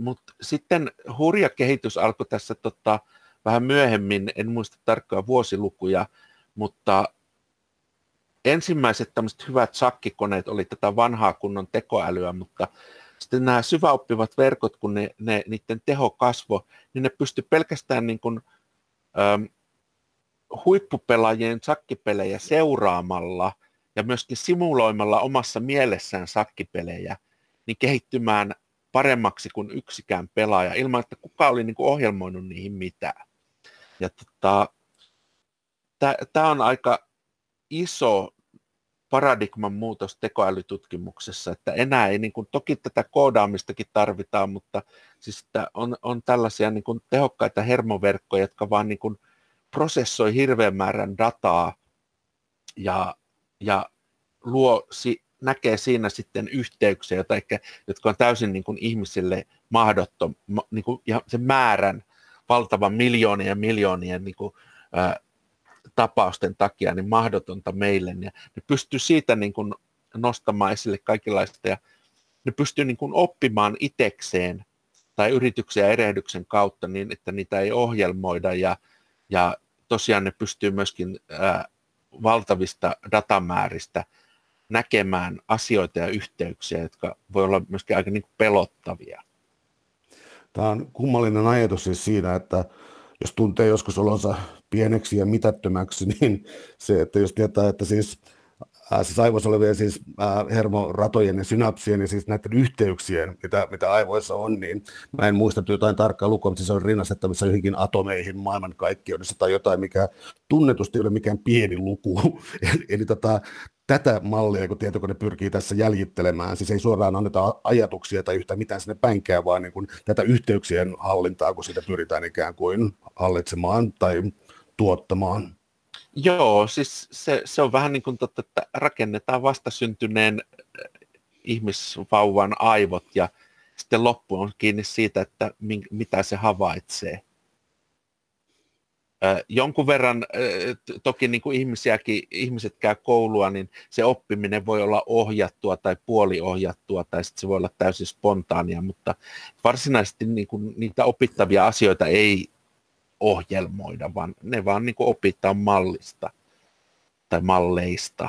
mutta sitten hurja kehitys alkoi tässä tota, vähän myöhemmin, en muista tarkkaa vuosilukuja, mutta ensimmäiset tämmöiset hyvät sakkikoneet oli tätä vanhaa kunnon tekoälyä, mutta sitten nämä syväoppivat verkot, kun ne, ne, niiden teho kasvo, niin ne pysty pelkästään niin kuin, äm, huippupelaajien sakkipelejä seuraamalla ja myöskin simuloimalla omassa mielessään sakkipelejä, niin kehittymään paremmaksi kuin yksikään pelaaja, ilman että kukaan oli niin kuin ohjelmoinut niihin mitään. Ja tota, tämä on aika iso paradigman muutos tekoälytutkimuksessa, että enää ei, niin kuin, toki tätä koodaamistakin tarvitaan, mutta siis että on, on tällaisia niin kuin, tehokkaita hermoverkkoja, jotka vaan niin kuin, prosessoi hirveän määrän dataa ja, ja luo, si, näkee siinä sitten yhteyksiä, ehkä, jotka on täysin niin kuin, ihmisille mahdottom, niin kuin, ja sen määrän valtavan miljoonien miljoonien niin kuin, ää, tapausten takia niin mahdotonta meille. Ja ne pystyy siitä niin kuin nostamaan esille kaikenlaista ja ne pystyy niin kuin oppimaan itekseen tai yrityksen ja erehdyksen kautta niin, että niitä ei ohjelmoida ja, ja tosiaan ne pystyy myöskin ää, valtavista datamääristä näkemään asioita ja yhteyksiä, jotka voi olla myöskin aika niin kuin pelottavia. Tämä on kummallinen ajatus siis siinä, että jos tuntee joskus olonsa pieneksi ja mitättömäksi, niin se, että jos tietää, että siis äh, siis aivoissa olevien siis äh, hermoratojen ja synapsien ja siis näiden yhteyksien, mitä, mitä aivoissa on, niin mä en muista jotain tarkkaa lukua, mutta se on rinnastettavissa johonkin atomeihin maailmankaikkeudessa tai jotain, mikä tunnetusti ei ole mikään pieni luku. eli, eli tota, tätä mallia, kun tietokone pyrkii tässä jäljittelemään, siis ei suoraan anneta ajatuksia tai yhtä mitään sinne päinkään, vaan niin kuin tätä yhteyksien hallintaa, kun sitä pyritään ikään kuin hallitsemaan tai tuottamaan. Joo, siis se, se on vähän niin kuin totta, että rakennetaan vastasyntyneen äh, ihmisvauvan aivot ja sitten loppu on kiinni siitä, että mitä se havaitsee jonkun verran, toki niin kuin ihmisiäkin, ihmiset käy koulua, niin se oppiminen voi olla ohjattua tai puoliohjattua, tai sitten se voi olla täysin spontaania, mutta varsinaisesti niin kuin niitä opittavia asioita ei ohjelmoida, vaan ne vaan niin kuin opitaan mallista tai malleista.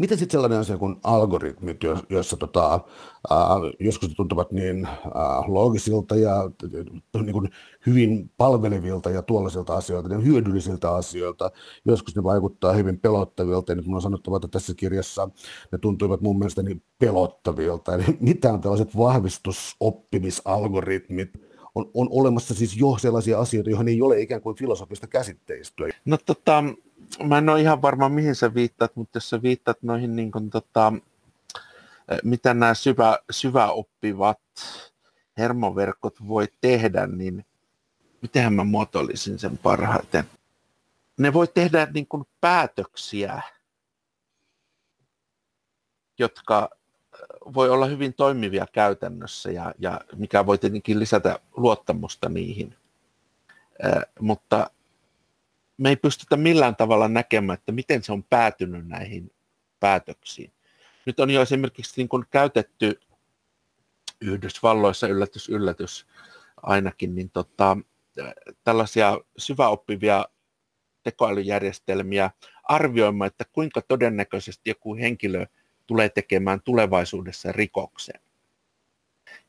Miten sitten sellainen asia kuin algoritmit, joissa tota, äh, joskus ne tuntuvat niin äh, loogisilta ja niin kuin hyvin palvelevilta ja tuollaisilta asioilta, niin hyödyllisiltä asioilta, joskus ne vaikuttaa hyvin pelottavilta, ja nyt on sanottava, että tässä kirjassa ne tuntuivat mun mielestä niin pelottavilta. Eli mitä on tällaiset vahvistusoppimisalgoritmit, on, on olemassa siis jo sellaisia asioita, joihin ei ole ikään kuin filosofista käsitteistöä. No tota, mä en ole ihan varma mihin sä viittaat, mutta jos sä viittaat noihin niin kuin, tota, mitä nämä syvä, syväoppivat hermoverkot voi tehdä, niin mitenhän mä muotoilisin sen parhaiten. Ne voi tehdä niin kuin päätöksiä, jotka voi olla hyvin toimivia käytännössä ja, ja mikä voi tietenkin lisätä luottamusta niihin. Äh, mutta me ei pystytä millään tavalla näkemään, että miten se on päätynyt näihin päätöksiin. Nyt on jo esimerkiksi niin kuin käytetty Yhdysvalloissa, yllätys, yllätys ainakin, niin tota, tällaisia syväoppivia tekoälyjärjestelmiä arvioimaan, että kuinka todennäköisesti joku henkilö tulee tekemään tulevaisuudessa rikoksen.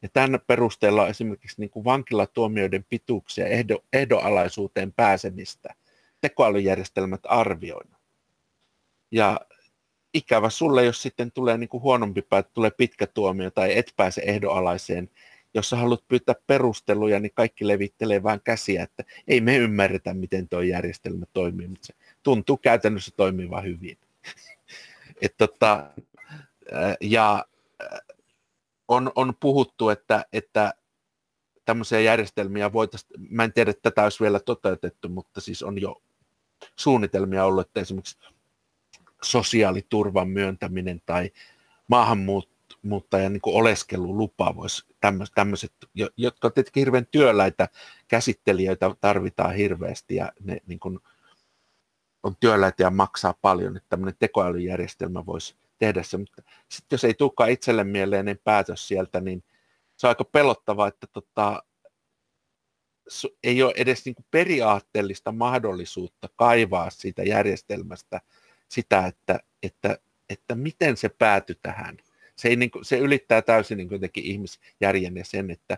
Ja tämän perusteella esimerkiksi niin kuin vankilatuomioiden pituuksia ehdo, ehdoalaisuuteen pääsemistä tekoälyjärjestelmät arvioinut. Ja ikävä sulle, jos sitten tulee niin kuin huonompi pää, tulee pitkä tuomio tai et pääse ehdoalaiseen, jos sä haluat pyytää perusteluja, niin kaikki levittelee vain käsiä, että ei me ymmärretä, miten tuo järjestelmä toimii, mutta se tuntuu käytännössä toimiva hyvin. Et tota, ja on, on puhuttu, että, että tämmöisiä järjestelmiä voitaisiin, mä en tiedä, että tätä olisi vielä toteutettu, mutta siis on jo suunnitelmia ollut, että esimerkiksi sosiaaliturvan myöntäminen tai maahanmuuttajan niin oleskelulupa voisi tämmöiset, jotka on tietenkin hirveän työläitä käsittelijöitä tarvitaan hirveästi ja ne niin kuin, on työläitä ja maksaa paljon, että tämmöinen tekoälyjärjestelmä voisi tehdä se, mutta sitten jos ei tulekaan itselle mieleinen päätös sieltä, niin se on aika pelottavaa, että tota, ei ole edes niin kuin periaatteellista mahdollisuutta kaivaa siitä järjestelmästä sitä, että, että, että miten se päätyi tähän. Se, ei niin kuin, se ylittää täysin niin jotenkin ihmisjärjen ja sen, että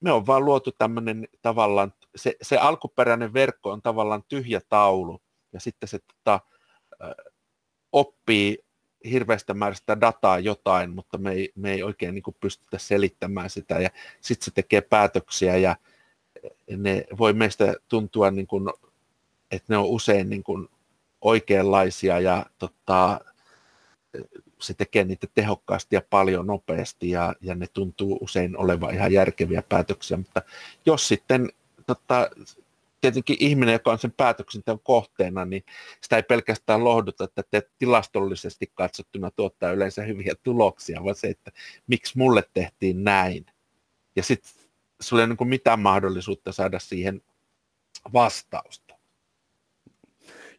me on vaan luotu tämmöinen tavallaan, se, se alkuperäinen verkko on tavallaan tyhjä taulu ja sitten se tota, oppii hirveästä määrästä dataa jotain, mutta me ei, me ei oikein niin pystytä selittämään sitä ja sitten se tekee päätöksiä ja ne voi meistä tuntua, niin kuin, että ne on usein niin kuin oikeanlaisia ja tota, se tekee niitä tehokkaasti ja paljon nopeasti ja, ja ne tuntuu usein olevan ihan järkeviä päätöksiä, mutta jos sitten tota, tietenkin ihminen, joka on sen päätöksenteon kohteena, niin sitä ei pelkästään lohduta, että te tilastollisesti katsottuna tuottaa yleensä hyviä tuloksia, vaan se, että miksi mulle tehtiin näin. Ja sitten sulla ei ole niin mitään mahdollisuutta saada siihen vastausta.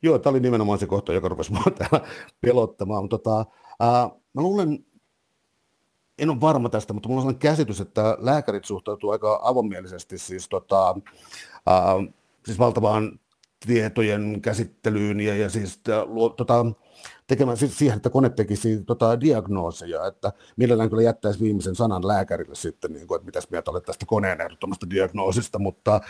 Joo, tämä oli nimenomaan se kohta, joka rupesi mua täällä pelottamaan. Mutta tota, ää, mä luulen, en ole varma tästä, mutta mulla on sellainen käsitys, että lääkärit suhtautuu aika avomielisesti siis, tota, ää, siis valtavaan tietojen käsittelyyn ja, ja siis luo, tota, tekemään siihen, että kone tekisi tota, diagnooseja, että mielellään kyllä jättäisi viimeisen sanan lääkärille sitten, niin kuin, että mitäs mieltä olet tästä koneen ehdottomasta diagnoosista, mutta äh,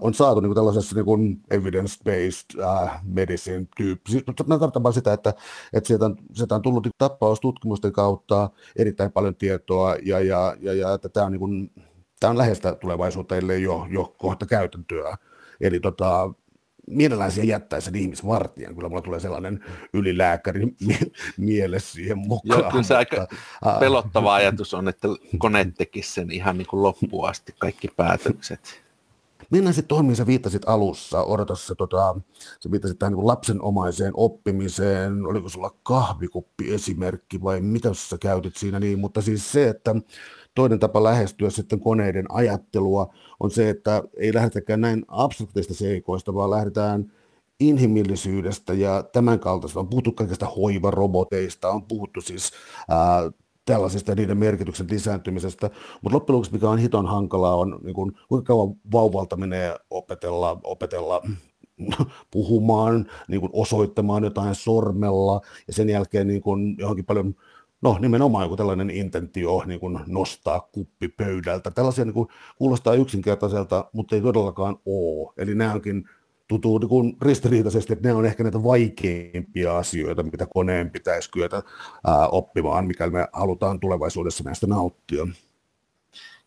on saatu niin kuin tällaisessa niin kuin evidence-based äh, medicine tyyppi. Siis, mä tarkoitan sitä, että, että sieltä, on, sieltä on tullut niin tappaustutkimusten kautta erittäin paljon tietoa ja, ja, ja, ja että tämä on, niin kuin, tämä on läheistä tulevaisuutta, ellei jo, jo kohta käytäntöä. Eli tota, mielellään siihen jättäisi sen ihmisvartijan. Kyllä mulla tulee sellainen ylilääkäri miele siihen mukaan. Joo, kyllä se mutta, aika uh, pelottava ajatus on, että kone tekisi sen ihan niin kuin loppuun asti, kaikki päätökset. Mennään sitten tuohon, mihin sä viittasit alussa. Odotas, sä, tota, sä viittasit tähän niin lapsenomaiseen oppimiseen. Oliko sulla kahvikuppi esimerkki vai mitä sä käytit siinä? Niin, mutta siis se, että toinen tapa lähestyä sitten koneiden ajattelua on se, että ei lähdetäkään näin abstrakteista seikoista, vaan lähdetään inhimillisyydestä ja tämän kaltaista. On puhuttu kaikista hoivaroboteista, on puhuttu siis ää, tällaisista niiden merkityksen lisääntymisestä, mutta loppujen lopuksi mikä on hiton hankalaa on, niin kun, kuinka kauan vauvalta menee opetella, opetella puhumaan, niin kuin osoittamaan jotain sormella ja sen jälkeen niin kuin johonkin paljon no nimenomaan joku tällainen intentio niin kuin nostaa kuppi pöydältä. Tällaisia niin kuin, kuulostaa yksinkertaiselta, mutta ei todellakaan ole. Eli nämä onkin tuntuu niin kuin ristiriitaisesti, että ne on ehkä näitä vaikeimpia asioita, mitä koneen pitäisi kyetä ää, oppimaan, mikäli me halutaan tulevaisuudessa näistä nauttia.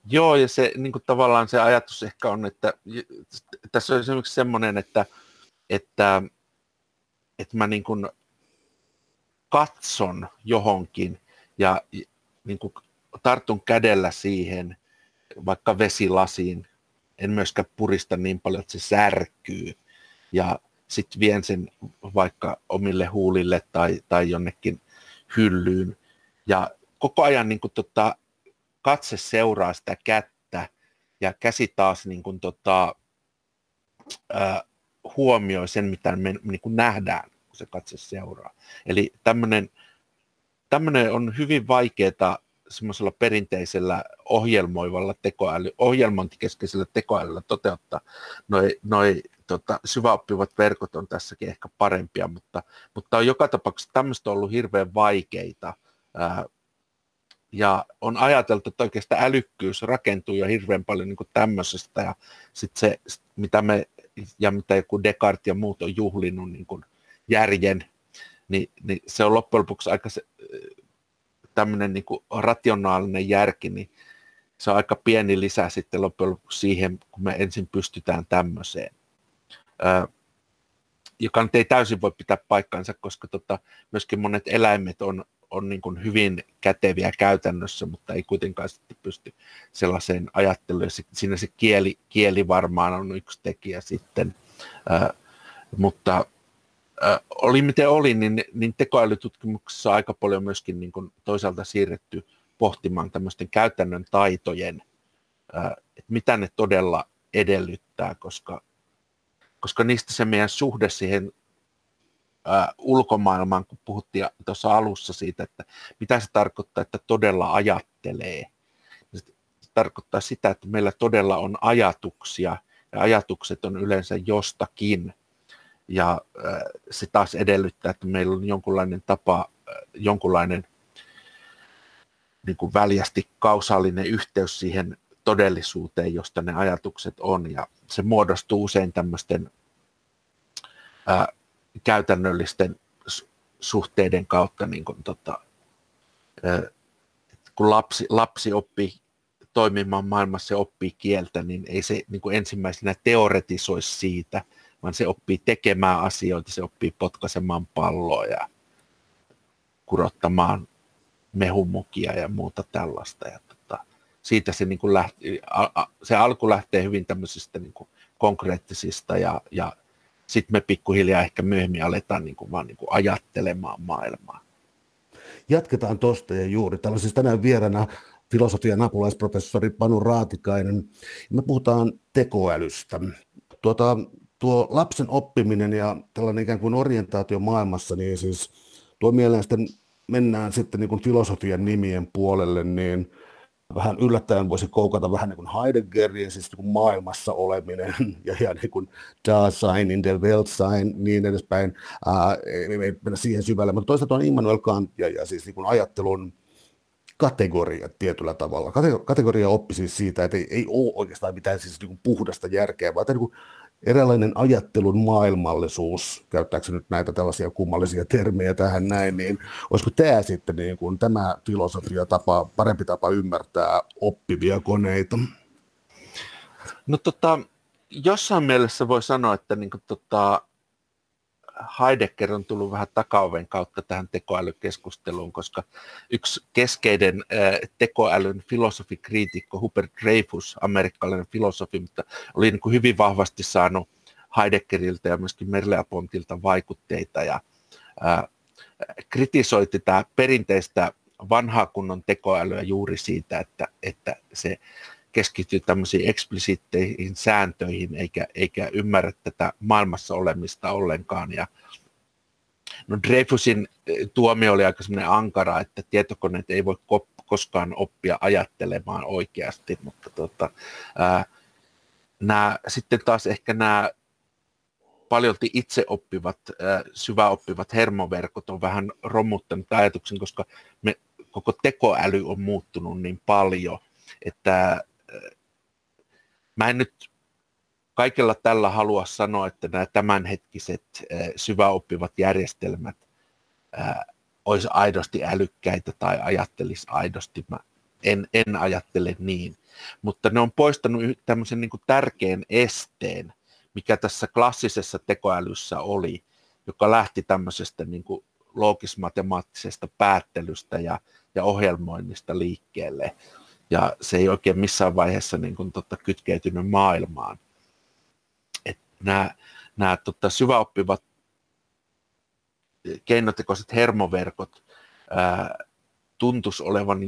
Joo, ja se niin kuin tavallaan se ajatus ehkä on, että tässä on esimerkiksi semmoinen, että, että, että mä niin kuin katson johonkin ja niin kuin tartun kädellä siihen, vaikka vesilasiin, en myöskään purista niin paljon, että se särkyy. Ja sitten vien sen vaikka omille huulille tai, tai jonnekin hyllyyn. Ja koko ajan niin kuin, tota, katse seuraa sitä kättä ja käsi taas niin kuin, tota, ää, huomioi sen, mitä me niin kuin nähdään, kun se katse seuraa. Eli tämmöinen tämmöinen on hyvin vaikeaa semmoisella perinteisellä ohjelmoivalla tekoäly, ohjelmointikeskeisellä tekoälyllä toteuttaa. Noi, noi tota, syväoppivat verkot on tässäkin ehkä parempia, mutta, mutta on joka tapauksessa tämmöistä ollut hirveän vaikeita. Ää, ja on ajateltu, että oikeastaan älykkyys rakentuu jo hirveän paljon niin tämmöisestä, ja sitten se, mitä me, ja mitä joku Descartes ja muut on juhlinut niin kuin järjen niin, niin se on loppujen lopuksi aika se, tämmöinen niin kuin rationaalinen järki, niin se on aika pieni lisä sitten loppujen lopuksi siihen, kun me ensin pystytään tämmöiseen. Ö, joka nyt ei täysin voi pitää paikkaansa, koska tota, myöskin monet eläimet on, on niin kuin hyvin käteviä käytännössä, mutta ei kuitenkaan sitten pysty sellaiseen ajatteluun. Siinä se kieli, kieli varmaan on yksi tekijä sitten, ö, mutta äh, oli miten oli, niin, niin tekoälytutkimuksessa aika paljon myöskin niin kuin toisaalta siirretty pohtimaan tämmöisten käytännön taitojen, äh, että mitä ne todella edellyttää, koska, koska niistä se meidän suhde siihen äh, ulkomaailmaan, kun puhuttiin tuossa alussa siitä, että mitä se tarkoittaa, että todella ajattelee. Se tarkoittaa sitä, että meillä todella on ajatuksia, ja ajatukset on yleensä jostakin – ja äh, se taas edellyttää, että meillä on jonkunlainen tapa, äh, jonkunlainen niin kuin väljästi kausaalinen yhteys siihen todellisuuteen, josta ne ajatukset on, ja se muodostuu usein tämmöisten ää, äh, käytännöllisten suhteiden kautta, niin kuin, tota, kun lapsi, lapsi oppii toimimaan maailmassa ja oppii kieltä, niin ei se niin kuin ensimmäisenä teoretisoi siitä, vaan se oppii tekemään asioita, se oppii potkaisemaan palloa ja kurottamaan mehumukia ja muuta tällaista. Ja tota, siitä se, niin kuin lähti, se alku lähtee hyvin tämmöisistä niin kuin konkreettisista ja, ja sitten me pikkuhiljaa ehkä myöhemmin aletaan niin kuin vaan niin kuin ajattelemaan maailmaa. Jatketaan tuosta ja juuri. Täällä on siis tänään vieraana filosofian apulaisprofessori Panu Raatikainen. Me puhutaan tekoälystä. Tuota, tuo lapsen oppiminen ja tällainen ikään kuin orientaatio maailmassa, niin siis tuo mieleen sitten mennään sitten niin kuin filosofian nimien puolelle, niin vähän yllättäen voisi koukata vähän niin kuin Heideggerin, siis niin kuin maailmassa oleminen ja, ja niin kuin Dasein, in der Weltsein, niin edespäin. Ää, ei, ei mennä siihen syvälle, mutta toisaalta on Immanuel Kant ja, ja siis niin kuin ajattelun kategoria tietyllä tavalla. Kategoria oppi siis siitä, että ei, ei ole oikeastaan mitään siis niin kuin puhdasta järkeä, vaan niin kuin eräänlainen ajattelun maailmallisuus, käyttääkö nyt näitä tällaisia kummallisia termejä tähän näin, niin olisiko tämä sitten niin kuin, tämä filosofia tapa, parempi tapa ymmärtää oppivia koneita? No tota, jossain mielessä voi sanoa, että niin kuin, tota, Heidegger on tullut vähän takaoven kautta tähän tekoälykeskusteluun, koska yksi keskeinen tekoälyn filosofikriitikko, Hubert Dreyfus, amerikkalainen filosofi, mutta oli niin kuin hyvin vahvasti saanut Heideggeriltä ja myöskin Merleau-Pontilta vaikutteita ja kritisoi tätä perinteistä vanhaa kunnon tekoälyä juuri siitä, että, että se keskittyy tämmöisiin eksplisiitteihin sääntöihin eikä, eikä ymmärrä tätä maailmassa olemista ollenkaan. Ja, no Dreyfusin eh, tuomio oli aika semmoinen ankara, että tietokoneet ei voi koskaan oppia ajattelemaan oikeasti, mutta tota, ää, nämä, sitten taas ehkä nämä paljolti itse oppivat, syväoppivat hermoverkot on vähän romuttanut ajatuksen, koska me, koko tekoäly on muuttunut niin paljon, että mä en nyt kaikella tällä halua sanoa, että nämä tämänhetkiset syväoppivat järjestelmät olisi aidosti älykkäitä tai ajattelisi aidosti. Mä en, en ajattele niin. Mutta ne on poistanut tämmöisen niin tärkeän esteen, mikä tässä klassisessa tekoälyssä oli, joka lähti tämmöisestä niin kuin loogis-matemaattisesta päättelystä ja, ja ohjelmoinnista liikkeelle ja se ei oikein missään vaiheessa niin kuin, totta, kytkeytynyt maailmaan. Et nämä, nämä totta, syväoppivat keinotekoiset hermoverkot ää, tuntus olevan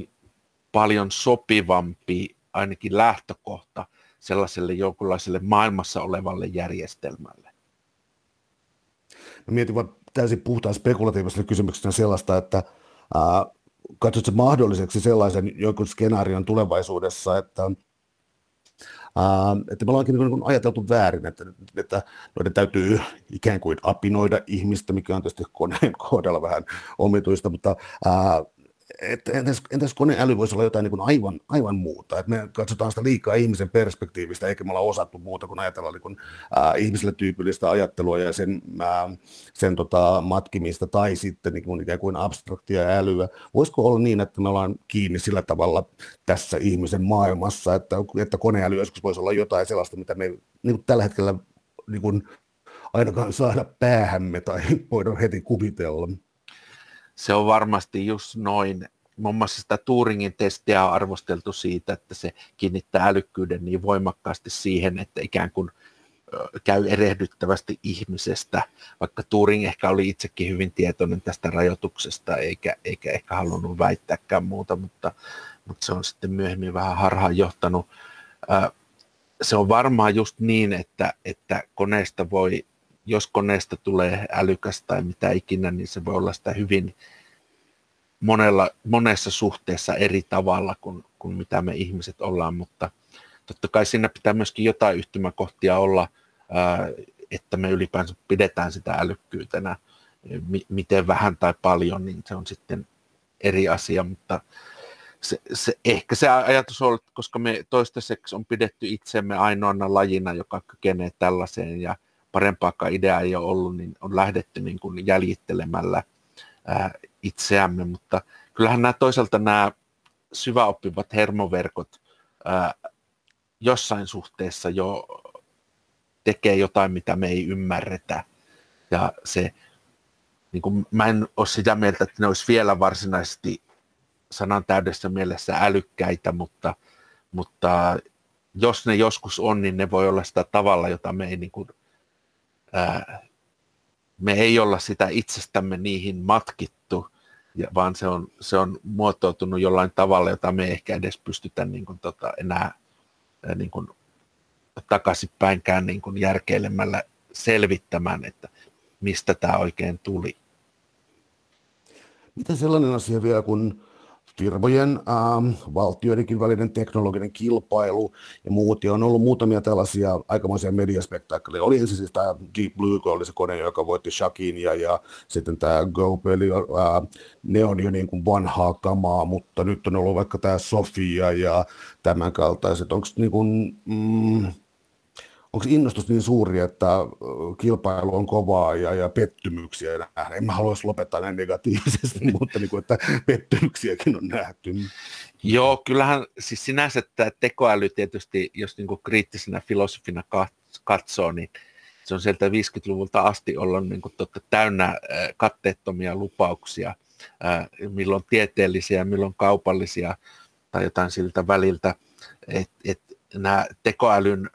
paljon sopivampi ainakin lähtökohta sellaiselle jonkunlaiselle maailmassa olevalle järjestelmälle. Mä mietin vaan täysin puhtaan spekulatiivisena kysymyksenä sellaista, että ää, katsotko mahdolliseksi sellaisen jonkun skenaarion tulevaisuudessa, että Uh, että me ollaankin niin ajateltu väärin, että, että noiden täytyy ikään kuin apinoida ihmistä, mikä on tietysti koneen kohdalla vähän omituista, mutta uh, että entäs, entäs koneäly voisi olla jotain niin kuin aivan, aivan muuta, että me katsotaan sitä liikaa ihmisen perspektiivistä, eikä me olla osattu muuta kuin ajatella niin kuin, äh, ihmisille tyypillistä ajattelua ja sen, äh, sen tota, matkimista tai sitten niin kuin, ikään kuin abstraktia älyä. Voisiko olla niin, että me ollaan kiinni sillä tavalla tässä ihmisen maailmassa, että, että koneäly joskus voisi olla jotain sellaista, mitä me niin kuin tällä hetkellä niin kuin, ainakaan saada päähämme tai voidaan heti kuvitella se on varmasti just noin. Muun muassa sitä Turingin testiä on arvosteltu siitä, että se kiinnittää älykkyyden niin voimakkaasti siihen, että ikään kuin käy erehdyttävästi ihmisestä, vaikka Turing ehkä oli itsekin hyvin tietoinen tästä rajoituksesta, eikä, eikä ehkä halunnut väittääkään muuta, mutta, mutta se on sitten myöhemmin vähän harhaan johtanut. Se on varmaan just niin, että, että koneesta voi jos koneesta tulee älykäs tai mitä ikinä, niin se voi olla sitä hyvin monella, monessa suhteessa eri tavalla kuin, kuin mitä me ihmiset ollaan, mutta totta kai siinä pitää myöskin jotain yhtymäkohtia olla, että me ylipäänsä pidetään sitä älykkyytenä, miten vähän tai paljon, niin se on sitten eri asia, mutta se, se, ehkä se ajatus on, koska me toistaiseksi on pidetty itsemme ainoana lajina, joka kykenee tällaiseen ja parempaakaan ideaa ei ole ollut, niin on lähdetty niin kuin jäljittelemällä ää, itseämme, mutta kyllähän nämä toisaalta nämä syväoppivat hermoverkot ää, jossain suhteessa jo tekee jotain, mitä me ei ymmärretä. Ja se, niin kuin, mä en ole sitä mieltä, että ne olisi vielä varsinaisesti sanan täydessä mielessä älykkäitä, mutta, mutta jos ne joskus on, niin ne voi olla sitä tavalla, jota me ei, niin kuin, ää, me ei olla sitä itsestämme niihin matkittu, ja, vaan se on, se on muotoutunut jollain tavalla, jota me ei ehkä edes pystytä niin kuin, tota, enää niin kuin, takaisinpäinkään niin kuin järkeilemällä selvittämään, että mistä tämä oikein tuli. Mitä sellainen asia vielä, kun firmojen, ähm, valtioidenkin välinen teknologinen kilpailu ja muut, ja on ollut muutamia tällaisia aikamoisia mediaspektaakkeja. Oli ensin siis tämä Deep Blue, joka oli se kone, joka voitti Shakin, ja, ja sitten tämä Go-peli, äh, ne on jo niin kuin vanhaa kamaa, mutta nyt on ollut vaikka tämä Sofia ja tämän kaltaiset. Onko niin kuin, mm, onko innostus niin suuri, että kilpailu on kovaa ja, ja pettymyksiä nähdään? En mä haluaisi lopettaa näin negatiivisesti, mutta niin kuin, että pettymyksiäkin on nähty. Joo, kyllähän siis sinänsä tämä tekoäly tietysti, jos niin kuin kriittisenä filosofina katsoo, niin se on sieltä 50-luvulta asti ollut niin kuin totta, täynnä katteettomia lupauksia, milloin tieteellisiä, milloin kaupallisia tai jotain siltä väliltä. Et, et nämä tekoälyn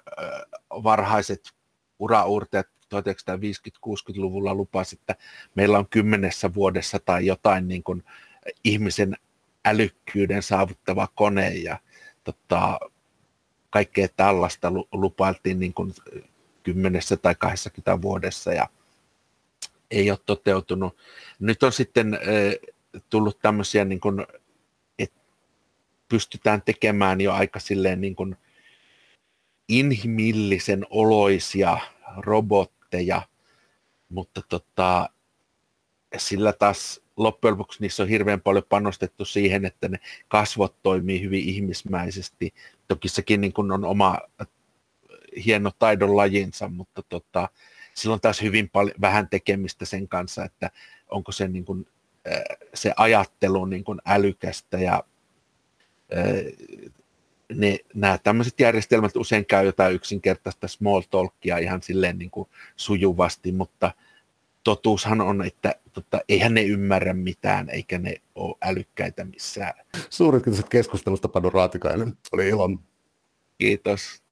varhaiset uraurteet 1950-60-luvulla lupasi, että meillä on kymmenessä vuodessa tai jotain niin kuin ihmisen älykkyyden saavuttava kone ja tota, kaikkea tällaista lupailtiin niin kuin kymmenessä tai 20 vuodessa ja ei ole toteutunut. Nyt on sitten tullut tämmöisiä, niin kuin, että pystytään tekemään jo aika silleen niin kuin inhimillisen oloisia robotteja, mutta tota, sillä taas loppujen lopuksi niissä on hirveän paljon panostettu siihen, että ne kasvot toimii hyvin ihmismäisesti. Toki sekin niin kuin on oma hieno taidon lajinsa, mutta tota, silloin taas hyvin paljon, vähän tekemistä sen kanssa, että onko se, niin kuin, se ajattelu niin kuin älykästä ja ne, nämä tämmöiset järjestelmät usein käy jotain yksinkertaista small talkia ihan silleen niin kuin sujuvasti, mutta totuushan on, että tota, eihän ne ymmärrä mitään, eikä ne ole älykkäitä missään. Suuret kiitos keskustelusta, Panu Raatikainen. Oli ilon. Kiitos.